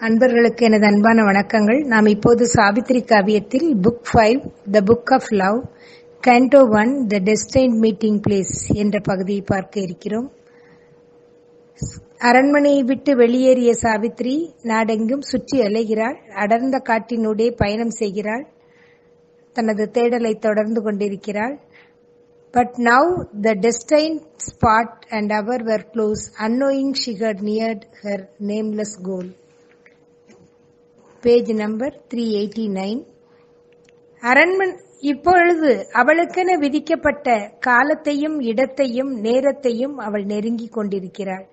அன்பர்களுக்கு எனது அன்பான வணக்கங்கள். நாம் இப்போது சாவித்திரி காவியத்தில் book five the book of love canto one the destined meeting place என்ற பகுதியை பார்க்க இருக்கிறோம். அரண்மனையை விட்டு வெளியேறிய சாவித்ரி நாடெங்கும் சுற்றி அலைகிறாள். அடர்ந்த காட்டினூடே பயணம் செய்கிறாள். தனது தேடலை தொடர்ந்து கொண்டிருக்கிறாள். But now the destined spot and hour were close unknowing she near her nameless goal page number three eighty nine அரண்மன் இப்பொழுது அவளுக்கென விதிக்கப்பட்ட காலத்தையும் இடத்தையும் நேரத்தையும் அவள் நெருங்கிக் கொண்டிருக்கிறாள்.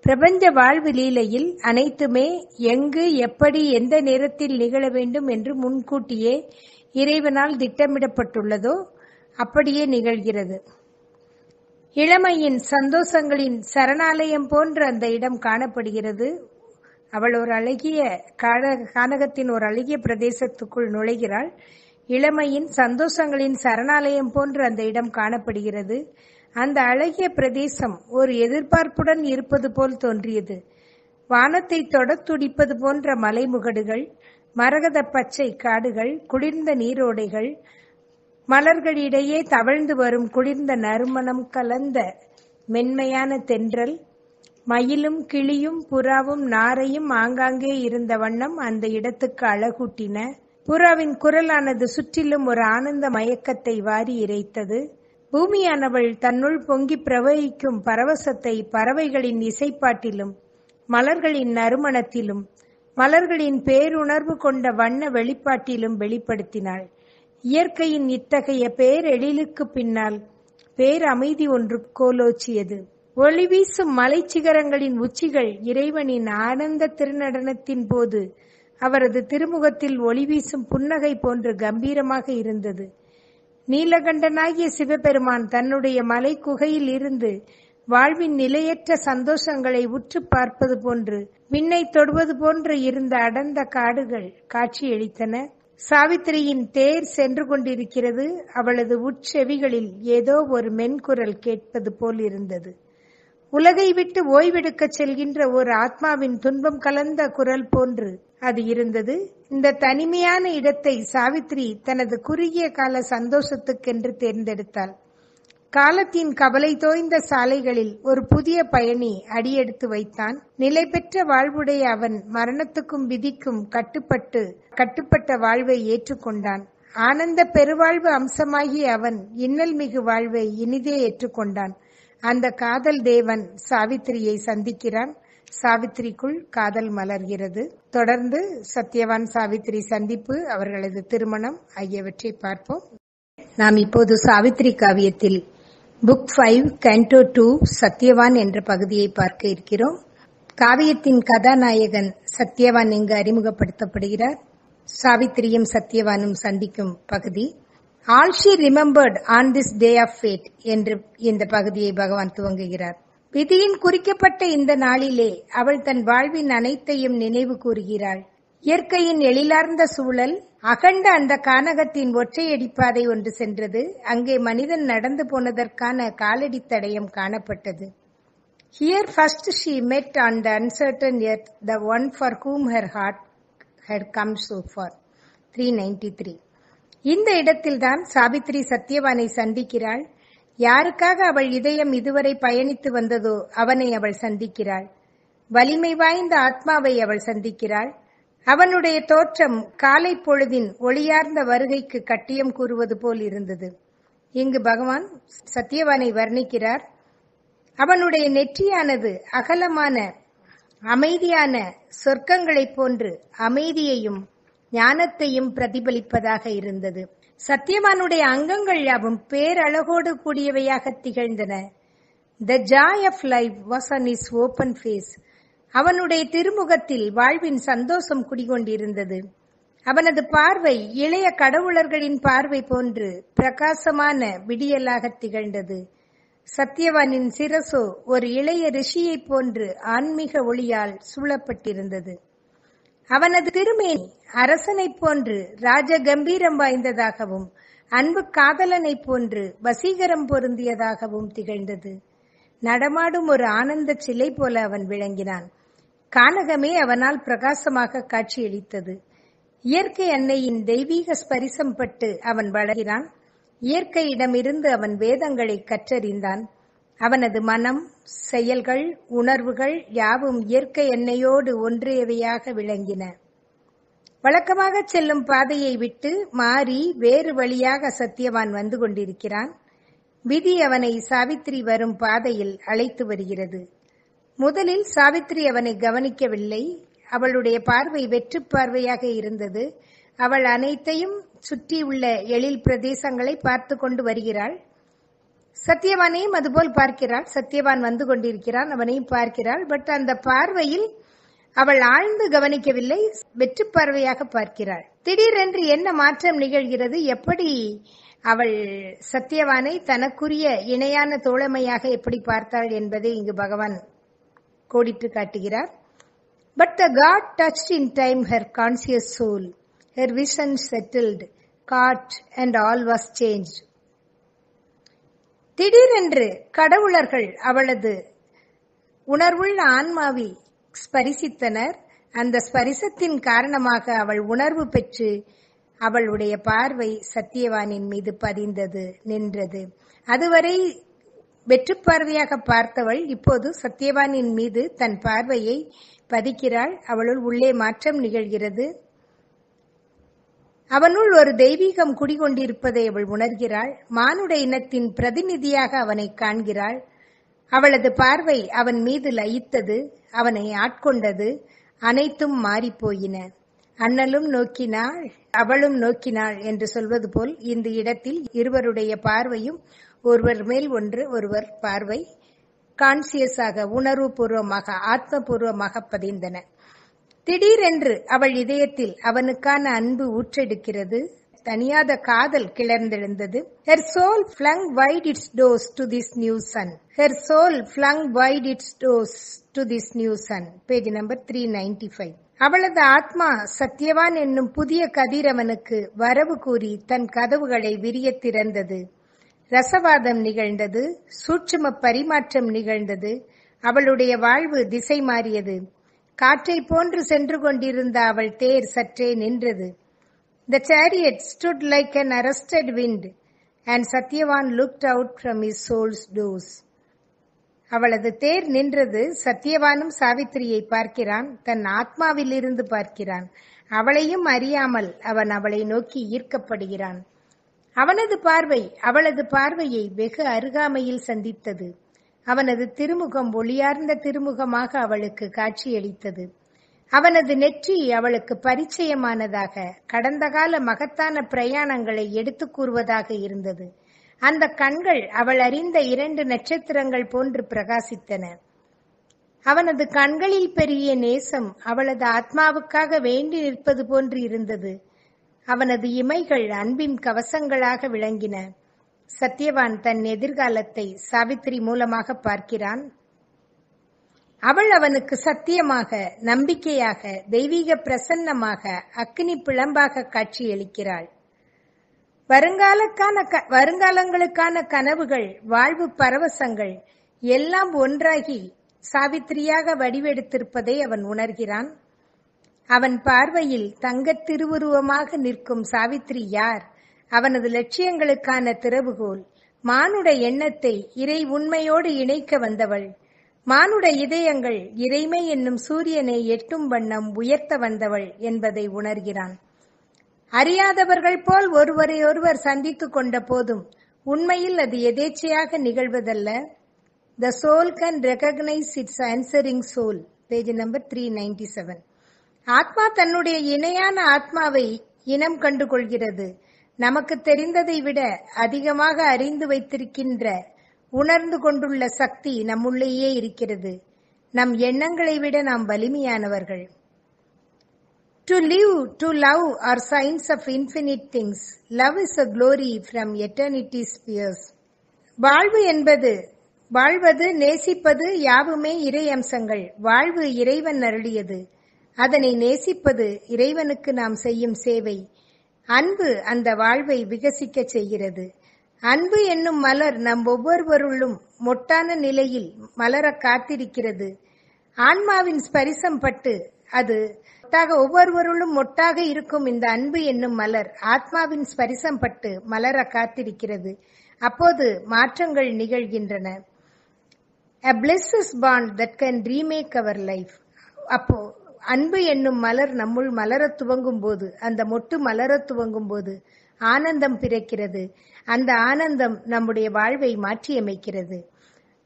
பிரபஞ்ச வாழ்வு லீலையில் அனைத்துமே எங்கு எப்படி எந்த நேரத்தில் நிகழ வேண்டும் என்று முன்கூட்டியே இறைவனால் திட்டமிடப்பட்டுள்ளதோ அப்படியே நிகழ்கிறது. இளமையின் சந்தோஷங்களின் சரணாலயம் போன்ற அந்த இடம் காணப்படுகிறது. அவள் ஒரு அழகிய கானகத்தின் ஒரு அழகிய பிரதேசத்துக்குள் நுழைகிறாள். இளமையின் சந்தோஷங்களின் சரணாலயம் போன்ற அந்த இடம் காணப்படுகிறது. அந்த அழகிய பிரதேசம் ஒரு எதிர்பார்ப்புடன் இருப்பது போல் தோன்றியது. வானத்தை தொட துடிப்பது போன்ற மலைமுகடுகள் மரகத பச்சை காடுகள் குளிர்ந்த நீரோடைகள் மலர்களிடையே தவழ்ந்து வரும் குளிர்ந்த நறுமணம் கலந்த மென்மையான தென்றல் மயிலும் கிளியும் புறாவும் நாரையும் ஆங்காங்கே இருந்த வண்ணம் அந்த இடத்துக்கு அழகூட்டின. புறாவின் குரலானது சுற்றிலும் ஒரு ஆனந்த மயக்கத்தை வாரி இறைத்தது. பூமியானவள் தன்னுள் பொங்கி பிரவகிக்கும் பரவசத்தை பறவைகளின் இசைப்பாட்டிலும் மலர்களின் நறுமணத்திலும் மலர்களின் பேருணர்வு கொண்ட வண்ண வெளிப்பாட்டிலும் வெளிப்படுத்தினாள். இயற்கையின் இத்தகைய பேரெழிலுக்கு பின்னால் பேரமைதி ஒன்று கோலோச்சியது. ஒளிவீசும் மலைச்சிகரங்களின் உச்சிகள் இறைவனின் ஆனந்த திருநடனத்தின் போது அவரது திருமுகத்தில் ஒளிவீசும் புன்னகை போன்று கம்பீரமாக இருந்தது. நீலகண்டனாகிய சிவபெருமான் தன்னுடைய மலை குகையில் இருந்து வாழ்வின் நிலையற்ற சந்தோஷங்களை உற்று பார்ப்பது போன்று விண்ணை தொடுவது போன்று இருந்த அடர்ந்த காடுகள் காட்சியளித்தன. சாவித்திரியின் தேர் சென்று கொண்டிருக்கிறது. அவளது உட்செவிகளில் ஏதோ ஒரு மென்குரல் கேட்பது போல் இருந்தது. உலகை விட்டு ஓய்வெடுக்கச் செல்கின்ற ஒரு ஆத்மாவின் துன்பம் கலந்த குரல் போன்று அது இருந்தது. இந்த தனிமையான இடத்தை சாவித்ரி தனது குறுகிய கால சந்தோஷத்துக்கென்று தேர்ந்தெடுத்தாள். காலத்தின் கவலை தோய்ந்த சாலைகளில் ஒரு புதிய பயணி அடியெடுத்து வைத்தான். நிலை பெற்ற வாழ்வுடைய அவன் மரணத்துக்கும் விதிக்கும் கட்டுப்பட்டு கட்டுப்பட்ட வாழ்வை ஏற்றுக்கொண்டான். ஆனந்த பெருவாழ்வு அம்சமாகிய அவன் இன்னல் மிகு வாழ்வை இனிதே ஏற்றுக்கொண்டான். அந்த காதல் தேவன் சாவித்திரியை சந்திக்கிறான். சாவித்திரிக்குள் காதல் மலர்கிறது. தொடர்ந்து சத்யவான் சாவித்திரி சந்திப்பு அவர்களது திருமணம் ஆகியவற்றை பார்ப்போம். நாம் இப்போது சாவித்திரி காவியத்தில் book five canto two Satyavan என்ற பகுதியை பார்க்க இருக்கிறோம். காவியத்தின் கதாநாயகன் சத்யவான் இங்கு அறிமுகப்படுத்தப்படுகிறார். சாவித்திரியும் சத்யவானும் சந்திக்கும் பகுதி. All she remembered on this day of fate என்று இந்த பகுதியை பகவான் துவங்குகிறார். விதியின் குறிக்கப்பட்ட இந்த நாளிலே அவள் தன் வாழ்வின் அனைத்தையும் நினைவு கூறுகிறாள். இயற்கையின் எழிலார்ந்த சூழல் அகண்ட அந்த கானகத்தின் ஒற்றையடிப்பாதை ஒன்று சென்றது. அங்கே மனிதன் நடந்து போனதற்கான காலடி தடயம் காணப்பட்டது. Here first she met on the uncertain earth the one for whom her heart had come had come so far. 393 இந்த இடத்தில்தான் சாவித்ரி சத்யவானை சந்திக்கிறாள். யாருக்காக அவள் இதயம் இதுவரை பயணித்து வந்ததோ அவனை அவள் சந்திக்கிறாள். வலிமை வாய்ந்த ஆத்மாவை அவள் சந்திக்கிறாள். அவனுடைய தோற்றம் காலை பொழுதின் ஒளியார்ந்த வருகைக்கு கட்டியம் கூறுவது போல் இருந்தது. இங்கு பகவான் சத்யவானை வர்ணிக்கிறார். அவனுடைய நெற்றியானது அகலமான அமைதியான சொர்க்கங்களைப் போன்று அமைதியையும் ஞானத்தையும் பிரதிபலிப்பதாக இருந்தது. சத்யவானுடைய அங்கங்கள் யாவும் பேரழகோடு கூடியவையாக திகழ்ந்தன. The joy of life was on his open face அவனுடைய திருமுகத்தில் வாழ்வின் சந்தோஷம் குடிகொண்டிருந்தது. அவனது பார்வை இளைய கடவுளர்களின் பார்வை போன்று பிரகாசமான விடியலாக திகழ்ந்தது. சத்யவானின் சிரசோ ஒரு இளைய ரிஷியைப் போன்று ஆன்மீக ஒளியால் சூழப்பட்டிருந்தது. அவனது திருமேனி அரசனைப் போன்று ராஜ கம்பீரம் வாய்ந்ததாகவும் அன்பு காதலனைப் போன்று வசீகரம் பொருந்தியதாகவும் திகழ்ந்தது. நடமாடும் ஒரு ஆனந்த சிலை போல அவன் விளங்கினான். கானகமே அவனால் பிரகாசமாக காட்சியளித்தது. இயற்கை அன்னையின் தெய்வீக ஸ்பரிசம் பட்டு அவன் வளர்கிறான். இயற்கையிடமிருந்து அவன் வேதங்களை கற்றறிந்தான். அவனது மனம் செயல்கள் உணர்வுகள் யாவும் இயற்கை எண்ணெயோடு ஒன்றியவையாக விளங்கின. வழக்கமாக செல்லும் பாதையை விட்டு மாறி வேறு வழியாக சத்தியவான் வந்து கொண்டிருக்கிறான். விதி அவனை சாவித்திரி வரும் பாதையில் அழைத்து வருகிறது. முதலில் சாவித்திரி அவனை கவனிக்கவில்லை. அவளுடைய பார்வை வெற்று பார்வையாக இருந்தது. அவள் அனைத்தையும் சுற்றியுள்ள எழில் பிரதேசங்களை பார்த்து கொண்டு வருகிறாள். சத்தியவானையும் அதுபோல் பார்க்கிறாள். சத்தியவான் வந்து கொண்டிருக்கிறான் அவனையும் பார்க்கிறாள். பட் அந்த பார்வையில் அவள் ஆழ்ந்து கவனிக்கவில்லை வெற்று பார்வையாக பார்க்கிறாள். திடீரென்று என்ன மாற்றம் நிகழ்கிறது? எப்படி அவள் சத்தியவானை தனக்குரிய இணையான தோழமையாக எப்படி பார்த்தாள் என்பதை இங்கு பகவான் கோடிட்டு காட்டுகிறார். But the god touch in time her conscious soul her vision settled caught and all was change திடீரென்று கடவுளர்கள் அவளது உணர்வுள்ள ஆன்மாவை ஸ்பரிசித்தனர். அந்த ஸ்பரிசத்தின் காரணமாக அவள் உணர்வு பெற்று அவளுடைய பார்வை சத்தியவானின் மீது பதிந்தது நின்றது. அதுவரை வெற்று பார்வையாக பார்த்தவள் இப்போது சத்தியவானின் மீது தன் பார்வையை பதிக்கிறாள். அவளுள் உள்ளே மாற்றம் நிகழ்கிறது. அவனுள் ஒரு தெய்வீகம் குடிகொண்டிருப்பதை அவள் உணர்கிறாள். மானுட இனத்தின் பிரதிநிதியாக அவனை காண்கிறாள். அவளது பார்வை அவன் மீது லயித்தது அவனை ஆட்கொண்டது அனைத்தும் மாறிப்போயின. அண்ணலும் நோக்கினாள் அவளும் நோக்கினாள் என்று சொல்வது போல் இந்த இடத்தில் இருவருடைய பார்வையும் ஒருவர் மேல் ஒன்று ஒருவர் பார்வை கான்சியஸாக உணர்வு பூர்வமாக ஆத்மபூர்வமாக பதிந்தன. திடீரென்று அவள் இதயத்தில் அவனுக்கான அன்பு ஊற்றெடுக்கிறது. தனியாத காதல் கிளர்ந்தெழுந்தது. Her soul flung wide its doors to this new sun her soul flung wide its doors to this new sun page number three ninety five அவளது ஆத்மா சத்யவான் என்னும் புதிய கதிரவனுக்கு வரவு கூறி தன் கதவுகளை விரிய திறந்தது. ரசவாதம் நிகழ்ந்தது. சூட்சும பரிமாற்றம் நிகழ்ந்தது. அவளுடைய வாழ்வு திசை மாறியது. காற்றை போன்று சென்று கொண்டிருந்த அவள் தேர் சற்றே நின்றது. The chariot stood like an arrested wind and Satyavan looked out from his soul's doors அவளது தேர் நின்றது சத்யவானும் சாவித்திரியை பார்க்கிறான் தன் ஆத்மாவிலிருந்து பார்க்கிறான். அவளையும் அறியாமல் அவன் அவளை நோக்கி ஈர்க்கப்படுகிறான். அவனது பார்வை அவளது பார்வையை வெகு அருகாமையில் சந்தித்தது. அவனது திருமுகம் ஒளியார்ந்த திருமுகமாக அவளுக்கு காட்சியளித்தது. அவனது நெற்றி அவளுக்கு பரிச்சயமானதாக கடந்த கால மகத்தான பிரயாணங்களை எடுத்துக் கூறுவதாக இருந்தது. அந்த கண்கள் அவள் அறிந்த இரண்டு நட்சத்திரங்கள் போன்று பிரகாசித்தன. அவனது கண்களில் பெரிய நேசம் அவளது ஆத்மாவுக்காக வேண்டி நிற்பது போன்று இருந்தது. அவனது இமைகள் அன்பின் கவசங்களாக விளங்கின. சத்யவான் தன் எதிர்காலத்தை சாவித்திரி மூலமாக பார்க்கிறான். அவள் அவனுக்கு சத்தியமாக நம்பிக்கையாக தெய்வீக பிரசன்னமாக அக்னி பிளம்பாக காட்சியளிக்கிறாள். வருங்காலக்கான வருங்காலங்களுக்கான கனவுகள் வாழ்வு பரவசங்கள் எல்லாம் ஒன்றாகி சாவித்திரியாக வடிவெடுத்திருப்பதை அவன் உணர்கிறான். அவன் பார்வையில் தங்கத் திருவுருவமாக நிற்கும் சாவித்திரி யார்? அவனது லட்சியங்களுக்கான திறவுகோல். மானுட எண்ணத்தை இறை உண்மையோடு இணைக்க வந்தவள். மானுட இதயங்கள் இறைமை என்னும் சூரியனை எட்டும் வண்ணம் உயர்த்த வந்தவள் என்பதை உணர்கிறான். அறியாதவர்கள் போல் ஒருவரையொருவர் சந்தித்துக் கொண்ட போதும் உண்மையில் அது எதேச்சையாக நிகழ்வதல்ல. The soul can recognise its answering soul page number three ninety seven ஆத்மா தன்னுடைய இணையான ஆத்மாவை இனம் கண்டு கொள்கிறது நமக்கு தெரிந்ததை விட அதிகமாக அறிந்து வைத்திருக்கின்ற உணர்ந்து கொண்டுள்ள சக்தி நம்முள்ளேயே இருக்கிறது. நம் எண்ணங்களை விட நாம் வலிமையானவர்கள். To live to love are signs of infinite things love is a glory from eternity's spheres வாழ்வு என்பது வாழ்வது நேசிப்பது யாவுமே இறை அம்சங்கள் வாழ்வு இறைவன் அருளியது. அதனை நேசிப்பது இறைவனுக்கு நாம் செய்யும் சேவை. அன்பு அந்த வாழ்வை விகசிக்க செய்கிறது. அன்பு என்னும் மலர் நம் ஒவ்வொருவருள்ளும் மொட்டான நிலையில் மலர காத்திருக்கிறது. ஆன்மாவின் ஸ்பரிசம் பட்டு அது ஒவ்வொருவருளும் மொட்டாக இருக்கும் இந்த அன்பு என்னும் மலர் ஆத்மாவின் ஸ்பரிசம் பட்டு மலர காத்திருக்கிறது. அப்போது மாற்றங்கள் நிகழ்கின்றன. A bliss bond that that remake our life life. அப்போ அன்பு என்னும் மலர் நம்முள் மலரத் துவங்கும் போது அந்த மொட்டு மலரத் துவங்கும் போது ஆனந்தம் பிறக்கிறது. அந்த ஆனந்தம் நம்முடைய வாழ்வை மாற்றியமைக்கிறது.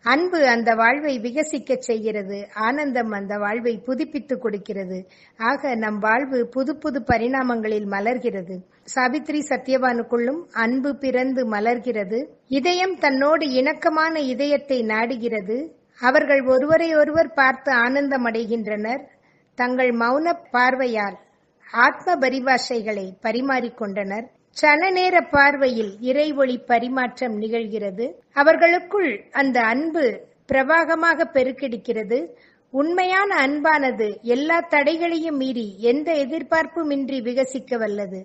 அன்பு அந்த வாழ்வை விகசிக்கச் செய்கிறது. ஆனந்தம் அந்த வாழ்வை புதுப்பித்துக் கொடுக்கிறது. ஆக நம் வாழ்வு புது புது பரிணாமங்களில் மலர்கிறது. சாவித்ரி சத்யவானுக்குள்ளும் அன்பு பிறந்து மலர்கிறது. இதயம் தன்னோடு இணக்கமான இதயத்தை நாடுகிறது. அவர்கள் ஒருவரை ஒருவர் பார்த்து ஆனந்தம் அடைகின்றனர் தங்கள் மௌன பார்வையால் ஆத்ம பரிபாஷைகளை பரிமாறிக்கொண்டனர். சனநேர பார்வையில் இறை ஒளி பரிமாற்றம் நிகழ்கிறது. அவர்களுக்குள் அந்த அன்பு பிரவாகமாக பெருக்கெடுக்கிறது. உண்மையான அன்பானது எல்லா தடைகளையும் மீறி எந்த எதிர்பார்ப்புமின்றி விகசிக்க வல்லது.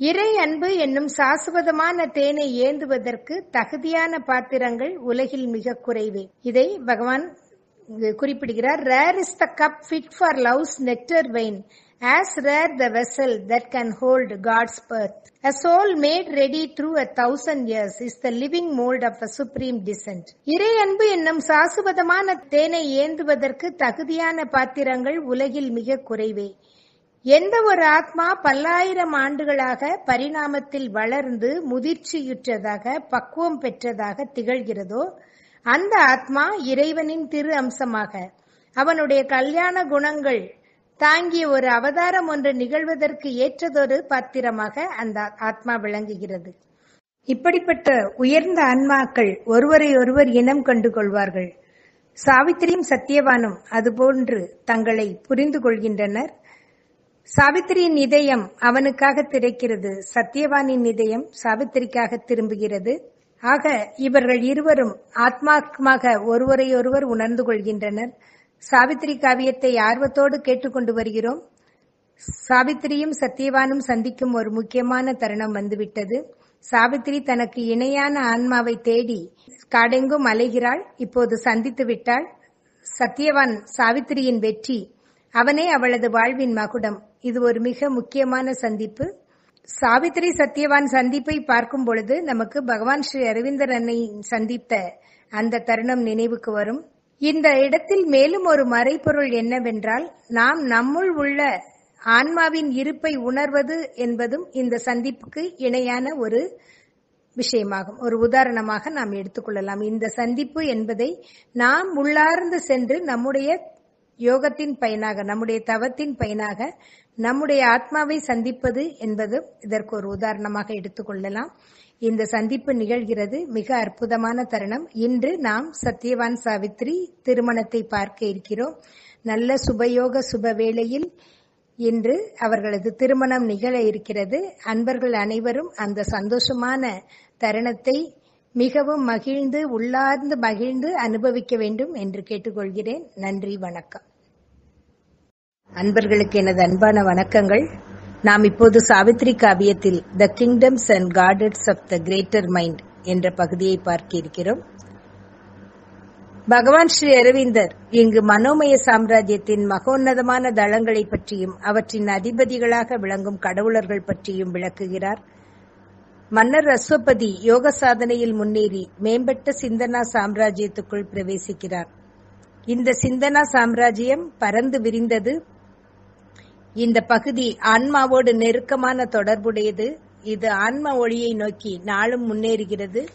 இறை அன்பு என்னும் சாசுவதமான தேனை ஏந்துவதற்கு தகுதியான பாத்திரங்கள் உலகில் மிக குறைவே. இதை பகவான் குறிப்பிடுகிறார் rare is the cup fit for love's nectar wine as rare the vessel that can hold God's birth a soul made ready through a thousand years is the living mould of a supreme descent இறை அன்பு என்னும் சாசுவதமான தேனை ஏந்துவதற்கு தகுதியான பாத்திரங்கள் உலகில் மிக குறைவே. எந்த ஒரு ஆத்மா பல்லாயிரம் ஆண்டுகளாக பரிணாமத்தில் வளர்ந்து முதிர்ச்சியுற்றதாக பக்குவம் பெற்றதாக திகழ்கிறதோ அந்த ஆத்மா இறைவனின் திரு அம்சமாக. அவனுடைய கல்யாண குணங்கள் தாங்கிய ஒரு அவதாரம் ஒன்று நிகழ்வதற்கு ஏற்றதொரு பாத்திரமாக அந்த ஆத்மா விளங்குகிறது. இப்படிப்பட்ட உயர்ந்த ஆன்மாக்கள் ஒருவரை ஒருவர் இனம் கண்டு கொள்வார்கள். சாவித்திரியும் சத்தியவானும் அதுபோன்று தங்களை புரிந்து கொள்கின்றனர். சாவித்திரியின் இதயம் அவனுக்காக திரைக்கிறது சத்தியவானின் இதயம் சாவித்திரிக்காக திரும்புகிறது. ஆக இவர்கள் இருவரும் ஆத்மாத்மாக ஒருவரையொருவர் உணர்ந்து கொள்கின்றனர். சாவித்திரி காவியத்தை ஆர்வத்தோடு கேட்டுக்கொண்டு வருகிறோம். சாவித்திரியும் சத்தியவானும் சந்திக்கும் ஒரு முக்கியமான தருணம் வந்துவிட்டது. சாவித்திரி தனக்கு இணையான ஆன்மாவை தேடி காடெங்கும் அலைகிறாள் இப்போது சந்தித்து விட்டாள். சத்தியவான் சாவித்திரியின் வெற்றி அவனே அவளது வாழ்வின் மகுடம். இது ஒரு மிக முக்கியமான சந்திப்பு. சாவித்திரி சத்யவான் சந்திப்பை பார்க்கும் பொழுது நமக்கு பகவான் ஸ்ரீ அரவிந்தர் அன்னை சந்தித்த அந்த தருணம் நினைவுக்கு வரும். இந்த இடத்தில் மேலும் ஒரு மறைப்பொருள் என்னவென்றால் நாம் நம்முள் உள்ள ஆன்மாவின் இருப்பை உணர்வது என்பதும் இந்த சந்திப்புக்கு இணையான ஒரு விஷயமாகும். ஒரு உதாரணமாக நாம் எடுத்துக்கொள்ளலாம் இந்த சந்திப்பு என்பதை நாம் உள்ளார்ந்து சென்று நம்முடைய யோகத்தின் பயனாக நம்முடைய தவத்தின் பயனாக நம்முடைய ஆத்மாவை சந்திப்பது என்பது இதற்கு ஒரு உதாரணமாக எடுத்துக்கொள்ளலாம் இந்த சந்திப்பு நிகழ்கிறது. மிக அற்புதமான தருணம். இன்று நாம் சத்யவான் சாவித்ரி திருமணத்தை பார்க்க இருக்கிறோம். நல்ல சுபயோக சுப வேளையில் இன்று அவர்களது திருமணம் நிகழ இருக்கிறது. அன்பர்கள் அனைவரும் அந்த சந்தோஷமான தருணத்தை மிகவும் மகிழ்ந்து உள்ளார்ந்து மகிழ்ந்து அனுபவிக்க வேண்டும் என்று கேட்டுக்கொள்கிறேன். நன்றி வணக்கம். அன்பர்களுக்கு எனது அன்பான வணக்கங்கள். நாம் இப்போது சாவித்ரி காவியத்தில் the kingdoms and gardens of the greater mind என்ற பகுதியை பார்க்க இருக்கிறோம். பகவான் ஸ்ரீ அரவிந்தர் இங்கு மனோமய சாம்ராஜ்யத்தின் மகோன்னதமான தளங்களை பற்றியும் அவற்றின் அதிபதிகளாக விளங்கும் கடவுளர்கள் பற்றியும் விளக்குகிறார். மன்னர் அஸ்வபதி யோக சாதனையில் முன்னேறி மேம்பட்ட சிந்தனா சாம்ராஜ்யத்துக்குள் பிரவேசிக்கிறார். இந்த சிந்தனா சாம்ராஜ்யம் பறந்து விரிந்தது இந்த பகுதி ஆன்மாவோடு நெருக்கமான தொடர்புடையது. இது ஆன்ம ஒளியை நோக்கி நாளும் முன்னேறுகிறது.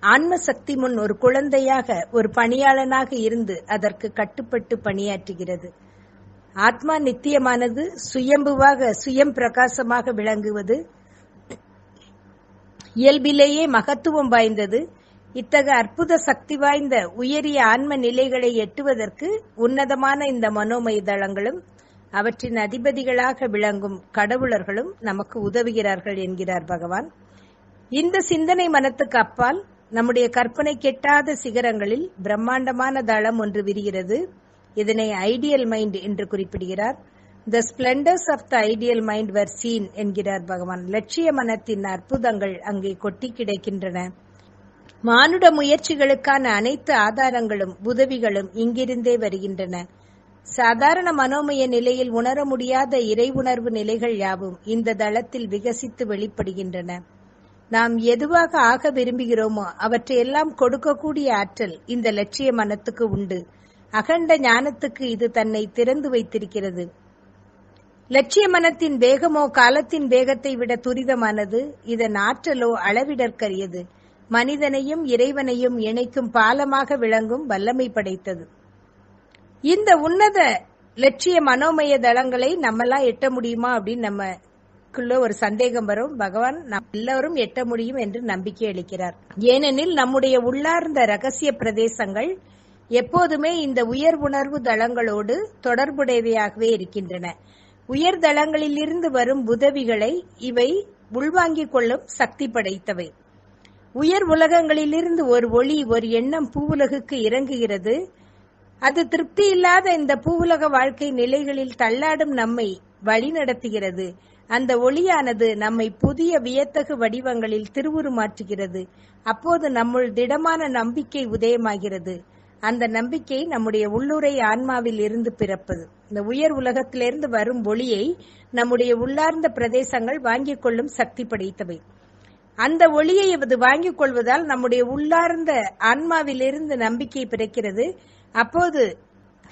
ஆன்ம சக்தி முன் ஒரு குழந்தையாக ஒரு பணியாளனாக இருந்து அதற்கு கட்டுப்பட்டு பணியாற்றுகிறது. ஆத்மா நித்தியமானது சுயம்புவாக சுயம் பிரகாசமாக விளங்குவது. இயல்பிலேயே மகத்துவம் வாய்ந்தது. இத்தகைய அற்புத சக்தி வாய்ந்த உயரிய ஆன்ம நிலைகளை எட்டுவதற்கு உன்னதமான இந்த மனோமய தளங்களும் அவற்றின் அதிபதிகளாக விளங்கும் கடவுளர்களும் நமக்கு உதவுகிறார்கள் என்கிறார் பகவான். இந்த சிந்தனை மனத்துக்கு அப்பால் நம்முடைய கற்பனை கெட்டாத சிகரங்களில் பிரம்மாண்டமான தளம் ஒன்று விரிகிறது. இதனை ஐடியல் மைண்ட் என்று குறிப்பிடுகிறார். The splendours of the ideal mind were seen என்கிறார் பகவான். லட்சிய மனத்தின் அற்புதங்கள் அங்கே கொட்டி கிடைக்கின்றன. மானுட முயற்சிகளுக்கான அனைத்து ஆதாரங்களும் உதவிகளும் இங்கிருந்தே வருகின்றன. சாதாரண மனோமய நிலையில் உணர முடியாத இறை உணர்வு நிலைகள் யாவும் இந்த தளத்தில் விகசித்து வெளிப்படுகின்றன. நாம் எதுவாக ஆக விரும்புகிறோமோ அவற்றையெல்லாம் கொடுக்கக்கூடிய ஆற்றல் இந்த லட்சிய மனத்துக்கு உண்டு. அகண்ட ஞானத்துக்கு இது தன்னை திறந்து வைத்திருக்கிறது. லட்சிய மனத்தின் வேகமோ காலத்தின் வேகத்தை விட துரிதமானது இதன் ஆற்றலோ அளவிடற்கரியது. மனிதனையும் இறைவனையும் இணைக்கும் பாலமாக விளங்கும் வல்லமை படைத்தது. இந்த உன்னத லட்சிய மனோமய தளங்களை நம்மெல்லாம் எட்ட முடியுமா அப்படின்னு நமக்குள்ள ஒரு சந்தேகம் வரும். பகவான் நம் எல்லோரும் எட்ட முடியும் என்று நம்பிக்கை அளிக்கிறார். ஏனெனில் நம்முடைய உள்ளார்ந்த ரகசிய பிரதேசங்கள் எப்போதுமே இந்த உயர் உணர்வு தளங்களோடு தொடர்புடையவையாகவே இருக்கின்றன. உயர் தளங்களிலிருந்து வரும் உதவிகளை இவை உள்வாங்கிக் கொள்ளும் சக்தி படைத்தவை. உயர் உலகங்களிலிருந்து ஒரு ஒளி ஒரு எண்ணம் பூவுலகுக்கு இறங்குகிறது. அது திருப்தி இல்லாத இந்த பூவுலக வாழ்க்கை நிலைகளில் தள்ளாடும் நம்மை வழிநடத்துகிறது. அந்த ஒளியானது நம்மை புதிய வியத்தகு வடிவங்களில் திருவுருமாற்றுகிறது அப்போது நம்முள் திடமான நம்பிக்கை உதயமாகிறது. அந்த நம்பிக்கை நம்முடைய உள்ளுரை ஆன்மாவில் இருந்து பிறப்பது. இந்த உயர் உலகத்திலிருந்து வரும் ஒளியை நம்முடைய உள்ளார்ந்த பிரதேசங்கள் வாங்கிக் கொள்ளும் சக்தி படைத்தவை. அந்த ஒளியை அது வாங்கிக் கொள்வதால் நம்முடைய உள்ளார்ந்த ஆன்மாவிலிருந்து நம்பிக்கை பிறக்கிறது. அப்போது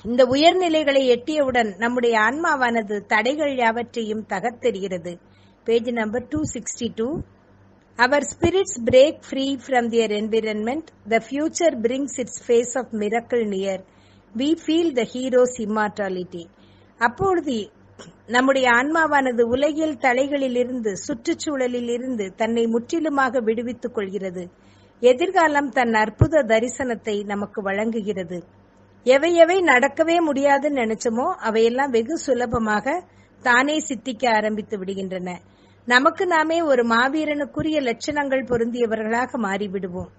இந்த உயர்நிலைகளை எட்டியவுடன் நம்முடைய ஆன்மாவானது தடைகள் யாவற்றையும் தகர்த்தெறிகிறது. Page number two sixty two our spirits break free from their environment the future brings its face of miracle near we feel the hero's immortality அப்பொழுது நம்முடைய ஆன்மாவானது உலகில் தலைகளிலிருந்து சுற்றுச்சூழலில் இருந்து தன்னை முற்றிலுமாக விடுவித்துக் கொள்கிறது. எதிர்காலம் தன் அற்புத தரிசனத்தை நமக்கு வழங்குகிறது. எவை எவை நடக்கவே முடியாதுன்னு நினைச்சோமோ அவையெல்லாம் வெகு சுலபமாக தானே சித்திக்க ஆரம்பித்து விடுகின்றன. நமக்கு நாமே ஒரு மாவீரனுக்குரிய லட்சணங்கள் பொருந்தியவர்களாக மாறிவிடுவோம்.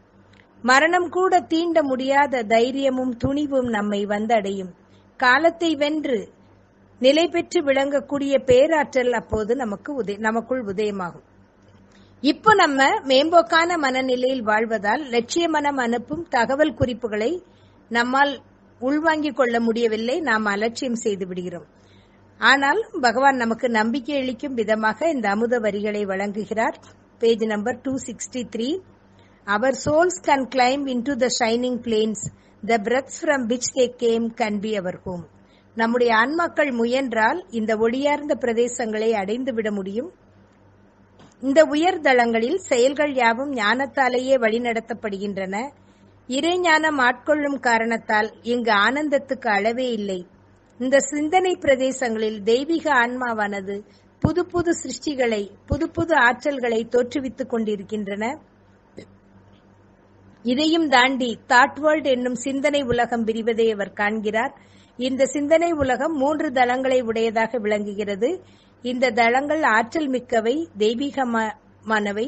மரணம் கூட தீண்ட முடியாத தைரியமும் துணிவும் நம்மை வந்தடையும். காலத்தை வென்று நிலை பெற்று விளங்கக்கூடிய பேராற்றல் அப்போது நமக்கு உதய நமக்குள் உதயமாகும். இப்போ நம்ம மேம்போக்கான மனநிலையில் வாழ்வதால் லட்சிய மனம் அனுப்பும் தகவல் குறிப்புகளை நம்மால் உள்வாங்கிக் கொள்ள முடியவில்லை நாம் அலட்சியம் செய்து விடுகிறோம் ஆனால் பகவான் நமக்கு நம்பிக்கை அளிக்கும் விதமாக இந்த அமுத வரிகளை வழங்குகிறார். Page number two sixty three our souls can climb in to the shining planes the breath from which they came can be our home நம்முடைய ஆன்மாக்கள் முயன்றால் இந்த ஒளியார்ந்த பிரதேசங்களை அடைந்து விட முடியும். இந்த உயர்தளங்களில் செயல்கள் யாவும் ஞானத்தாலேயே வழிநடத்தப்படுகின்றன. இறைஞானம் ஆட்கொள்ளும் காரணத்தால் இங்கு ஆனந்தத்துக்கு அளவே இல்லை. இந்த சிந்தனை பிரதேசங்களில் தெய்வீக ஆன்மாவானது புது புது சிருஷ்டிகளை புது புது ஆற்றல்களை தோற்றுவித்துக் கொண்டிருக்கின்றன. இதையும் தாண்டி தாட் வேர்ல்ட் என்னும் சிந்தனை உலகம் விரிவதை அவர் காண்கிறார். இந்த சிந்தனை உலகம் மூன்று தளங்களை உடையதாக விளங்குகிறது. இந்த தளங்கள் ஆற்றல் மிக்கவை தெய்வீகமானவை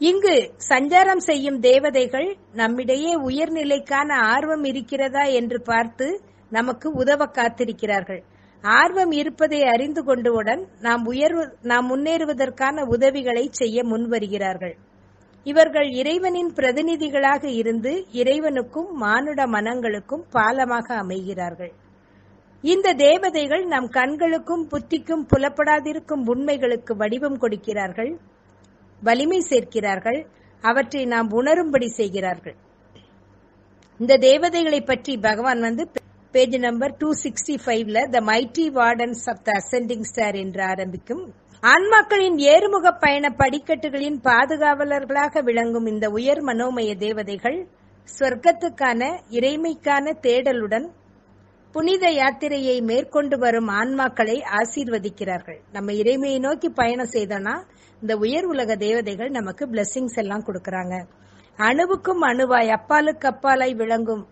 இங்கு சஞ்சாரம் செய்யும் தேவதைகள் நம்மிடையே உயர்நிலைக்கான ஆர்வம் இருக்கிறதா என்று பார்த்து நமக்கு உதவ காத்திருக்கிறார்கள். ஆர்வம் இருப்பதை அறிந்து கொண்டவுடன் நாம் உயர்வு நாம் முன்னேறுவதற்கான உதவிகளை செய்ய முன்வருகிறார்கள். இவர்கள் இறைவனின் பிரதிநிதிகளாக இருந்து இறைவனுக்கும் மானுட மனங்களுக்கும் பாலமாக அமைகிறார்கள். இந்த தேவதைகள் நம் கண்களுக்கும் புத்திக்கும் புலப்படாதிருக்கும் உண்மைகளுக்கு வடிவம் கொடுக்கிறார்கள். வலிமை சேர்க்கிறார்கள் அவற்றை நாம் உணரும்படி செய்கிறார்கள். இந்த தேவதைகளை பற்றி பகவான் வந்து பேஜ் நம்பர் டூ சிக்ஸ்டி ஃபைவ்ல the mighty wardens of the ascending star என்று ஆரம்பிக்கும். ஆன்மாக்களின் ஏறுமுக பயண படிக்கட்டுகளின் பாதுகாவலர்களாக விளங்கும் இந்த உயர் மனோமய தேவதைகள் சொர்க்கத்துக்கான இறைமைக்கான தேடலுடன் புனித யாத்திரையை மேற்கொண்டு வரும் ஆன்மாக்களை ஆசீர்வதிக்கிறார்கள். நம்ம இறைமையை நோக்கி பயணம் செய்தோம்னா இந்த உயர் உலக தேவதைகள் நமக்கு பிளெஸிங்ஸ் எல்லாம் கொடுக்கறாங்க. அணுவுக்கும் அணுவாய் அப்பாலுக்கு அப்பாலாய் விளங்கும்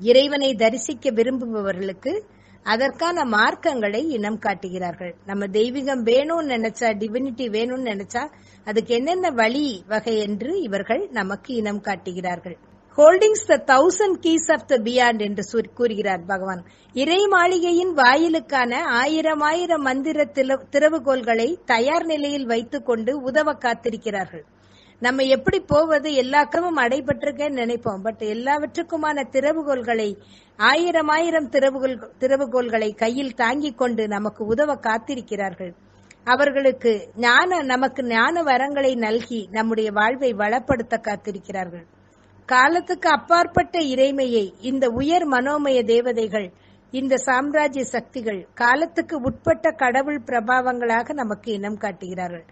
இறைவனை தரிசிக்க விரும்புபவர்களுக்கு அதற்கான மார்க்கங்களை இனம் காட்டுகிறார்கள். நம்ம தெய்வீகம் வேணும்னு நினைச்சா டிவினிட்டி வேணும்னு நினைச்சா அதுக்கு என்னென்ன வழி வகை என்று இவர்கள் நமக்கு இனம் காட்டுகிறார்கள். Holdings the thousand keys of the beyond என்று கூறுகிறார் பகவான். இறை மாளிகையின் வாயிலுக்கான ஆயிரம் ஆயிரம் மந்திர திறவுகோள்களை தயார் நிலையில் வைத்துக் கொண்டு உதவ காத்திருக்கிறார்கள். நம்ம எப்படி போவது எல்லாக்கமும் அடைபட்டிருக்கேன்னு நினைப்போம். பட் எல்லாவற்றுக்குமான திறவுகோள்களை ஆயிரம் ஆயிரம் திறவுகோள் திறவுகோள்களை கையில் தாங்கிக் கொண்டு நமக்கு உதவ காத்திருக்கிறார்கள். அவர்களுக்கு ஞான நமக்கு ஞான வரங்களை நல்கி நம்முடைய வாழ்வை வளப்படுத்த காத்திருக்கிறார்கள். காலத்துக்கு அப்பாற்பட்ட இறைமையை இந்த உயர் மனோமய தேவதைகள் இந்த சாம்ராஜ்ய சக்திகள் காலத்துக்கு உட்பட்ட கடவுள் பிரபாவங்களாக நமக்கு இனம் காட்டுகிறார்கள்.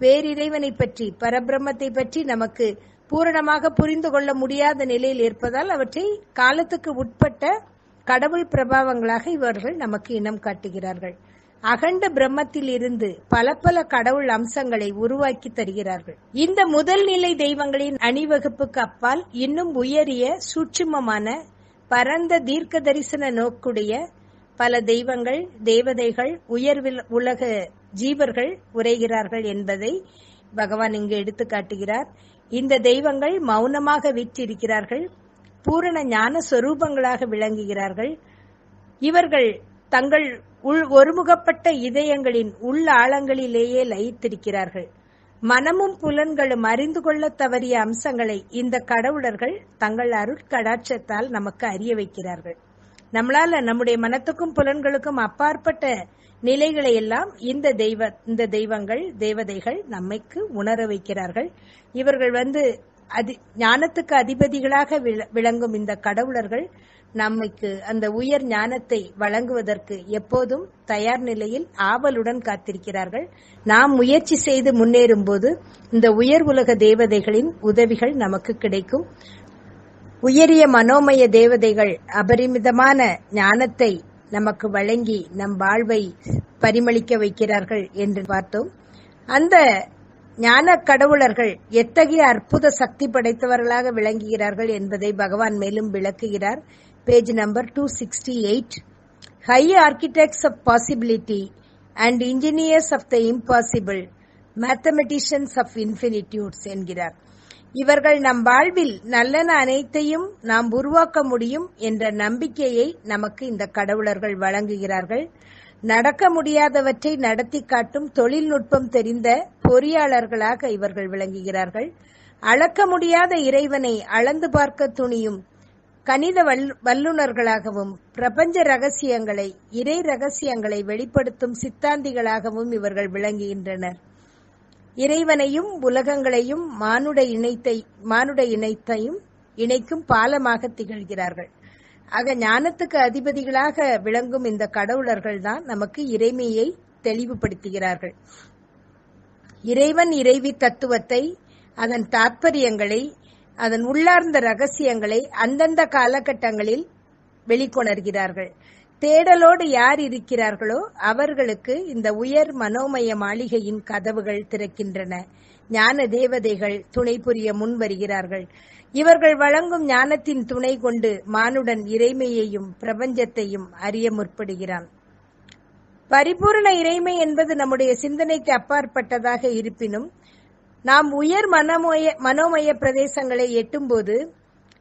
பேரிறைவனை பற்றி பரபிரம்மத்தை பற்றி நமக்கு பூரணமாக புரிந்து கொள்ள முடியாத நிலையில் இருப்பதால் அவற்றை காலத்துக்கு உட்பட்ட கடவுள் பிரபாவங்களாக இவர்கள் நமக்கு இனம் காட்டுகிறார்கள். அகண்ட பிரம்மத்தில் இருந்து பல பல கடவுள் அம்சங்களை உருவாக்கி தருகிறார்கள். இந்த முதல் நிலை தெய்வங்களின் அணிவகுப்புக்கு அப்பால் இன்னும் உயரிய சூட்சுமமான பரந்த தீர்க்க தரிசன நோக்குடைய பல தெய்வங்கள் தேவதைகள் உயர்வில் உலக ஜீவர்கள் உரைகிறார்கள் என்பதை பகவான் இங்கு எடுத்து காட்டுகிறார். இந்த தெய்வங்கள் மௌனமாக விற்றிருக்கிறார்கள். பூரண ஞான சொரூபங்களாக விளங்குகிறார்கள். இவர்கள் தங்கள் உள் ஒருமுகப்பட்ட இதயங்களின் உள் ஆழங்களிலேயே லயித்திருக்கிறார்கள். மனமும் புலன்களும் அறிந்து கொள்ள தவறிய அம்சங்களை இந்த கடவுளர்கள் தங்கள் அருட்கடாட்சத்தால் நமக்கு அறிய வைக்கிறார்கள். நம்மளால நம்முடைய மனத்துக்கும் புலன்களுக்கும் அப்பாற்பட்ட நிலைகளை எல்லாம் இந்த தெய்வ இந்த தெய்வங்கள் தேவதைகள் நம்மைக்கு உணர வைக்கிறார்கள். இவர்கள் வந்து அதி ஞானத்துக்கு அதிபதிகளாக விளங்கும் இந்த கடவுளர்கள் நம்மைக்கு அந்த உயர் ஞானத்தை வழங்குவதற்கு எப்போதும் தயார் நிலையில் ஆவலுடன் காத்திருக்கிறார்கள். நாம் முயற்சி செய்து முன்னேறும் போது இந்த உயர் உலக தேவதைகளின் உதவிகள் நமக்கு கிடைக்கும். உயரிய மனோமய தேவதைகள் அபரிமிதமான ஞானத்தை நமக்கு வழங்கி நம் வாழ்வை பரிமளிக்க வைக்கிறார்கள் என்று பார்த்தோம். அந்த ஞான கடவுளர்கள் எத்தகைய அற்புத சக்தி படைத்தவர்களாக விளங்குகிறார்கள் என்பதை பகவான் மேலும் விளக்குகிறார். Page number two sixty eight high architects of possibility and engineers of the impossible mathematicians of infinitudes என்கிறார். இவர்கள் நம் வாழ்வில் நல்லன அனைத்தையும் நாம் உருவாக்க முடியும் என்ற நம்பிக்கையை நமக்கு இந்த கடவுளர்கள் வழங்குகிறார்கள். நடக்க முடியாதவற்றை நடத்தி காட்டும் தொழில்நுட்பம் தெரிந்த பொறியாளர்களாக இவர்கள் விளங்குகிறார்கள். அளக்க முடியாத இறைவனை அளந்து பார்க்க துணியும் கணித வல்லுநர்களாகவும் பிரபஞ்ச ரகசியங்களை இறை ரகசியங்களை வெளிப்படுத்தும் சித்தாந்திகளாகவும் இவர்கள் விளங்குகின்றனர். இறைவனையும் உலகங்களையும் மானுட இணைத்தை மானுட இணைத்தையும் இணைக்கும் பாலமாக திகழ்கிறார்கள். ஆக ஞானத்துக்கு அதிபதிகளாக விளங்கும் இந்த கடவுளர்கள் தான் நமக்கு இறைமையை தெளிவுபடுத்துகிறார்கள். இறைவன் இறைவி தத்துவத்தை அதன் தாற்பயங்களை அதன் உள்ளார்ந்த ரகசியங்களை அந்தந்த காலகட்டங்களில் வெளிக்கொணர்கிறார்கள். தேடலோடு யார் இருக்கிறார்களோ அவர்களுக்கு இந்த உயர் மனோமய மாளிகையின் கதவுகள் திறக்கின்றன. ஞான தேவதைகள் துணை புரிய முன் வருகிறார்கள். இவர்கள் வழங்கும் ஞானத்தின் துணை கொண்டு மானுடன் இறைமையையும் பிரபஞ்சத்தையும் அறிய முற்படுகிறான். பரிபூர்ண இறைமை என்பது நம்முடைய சிந்தனைக்கு அப்பாற்பட்டதாக இருப்பினும் நாம் உயர் மனமய மனோமய பிரதேசங்களை எட்டும்போது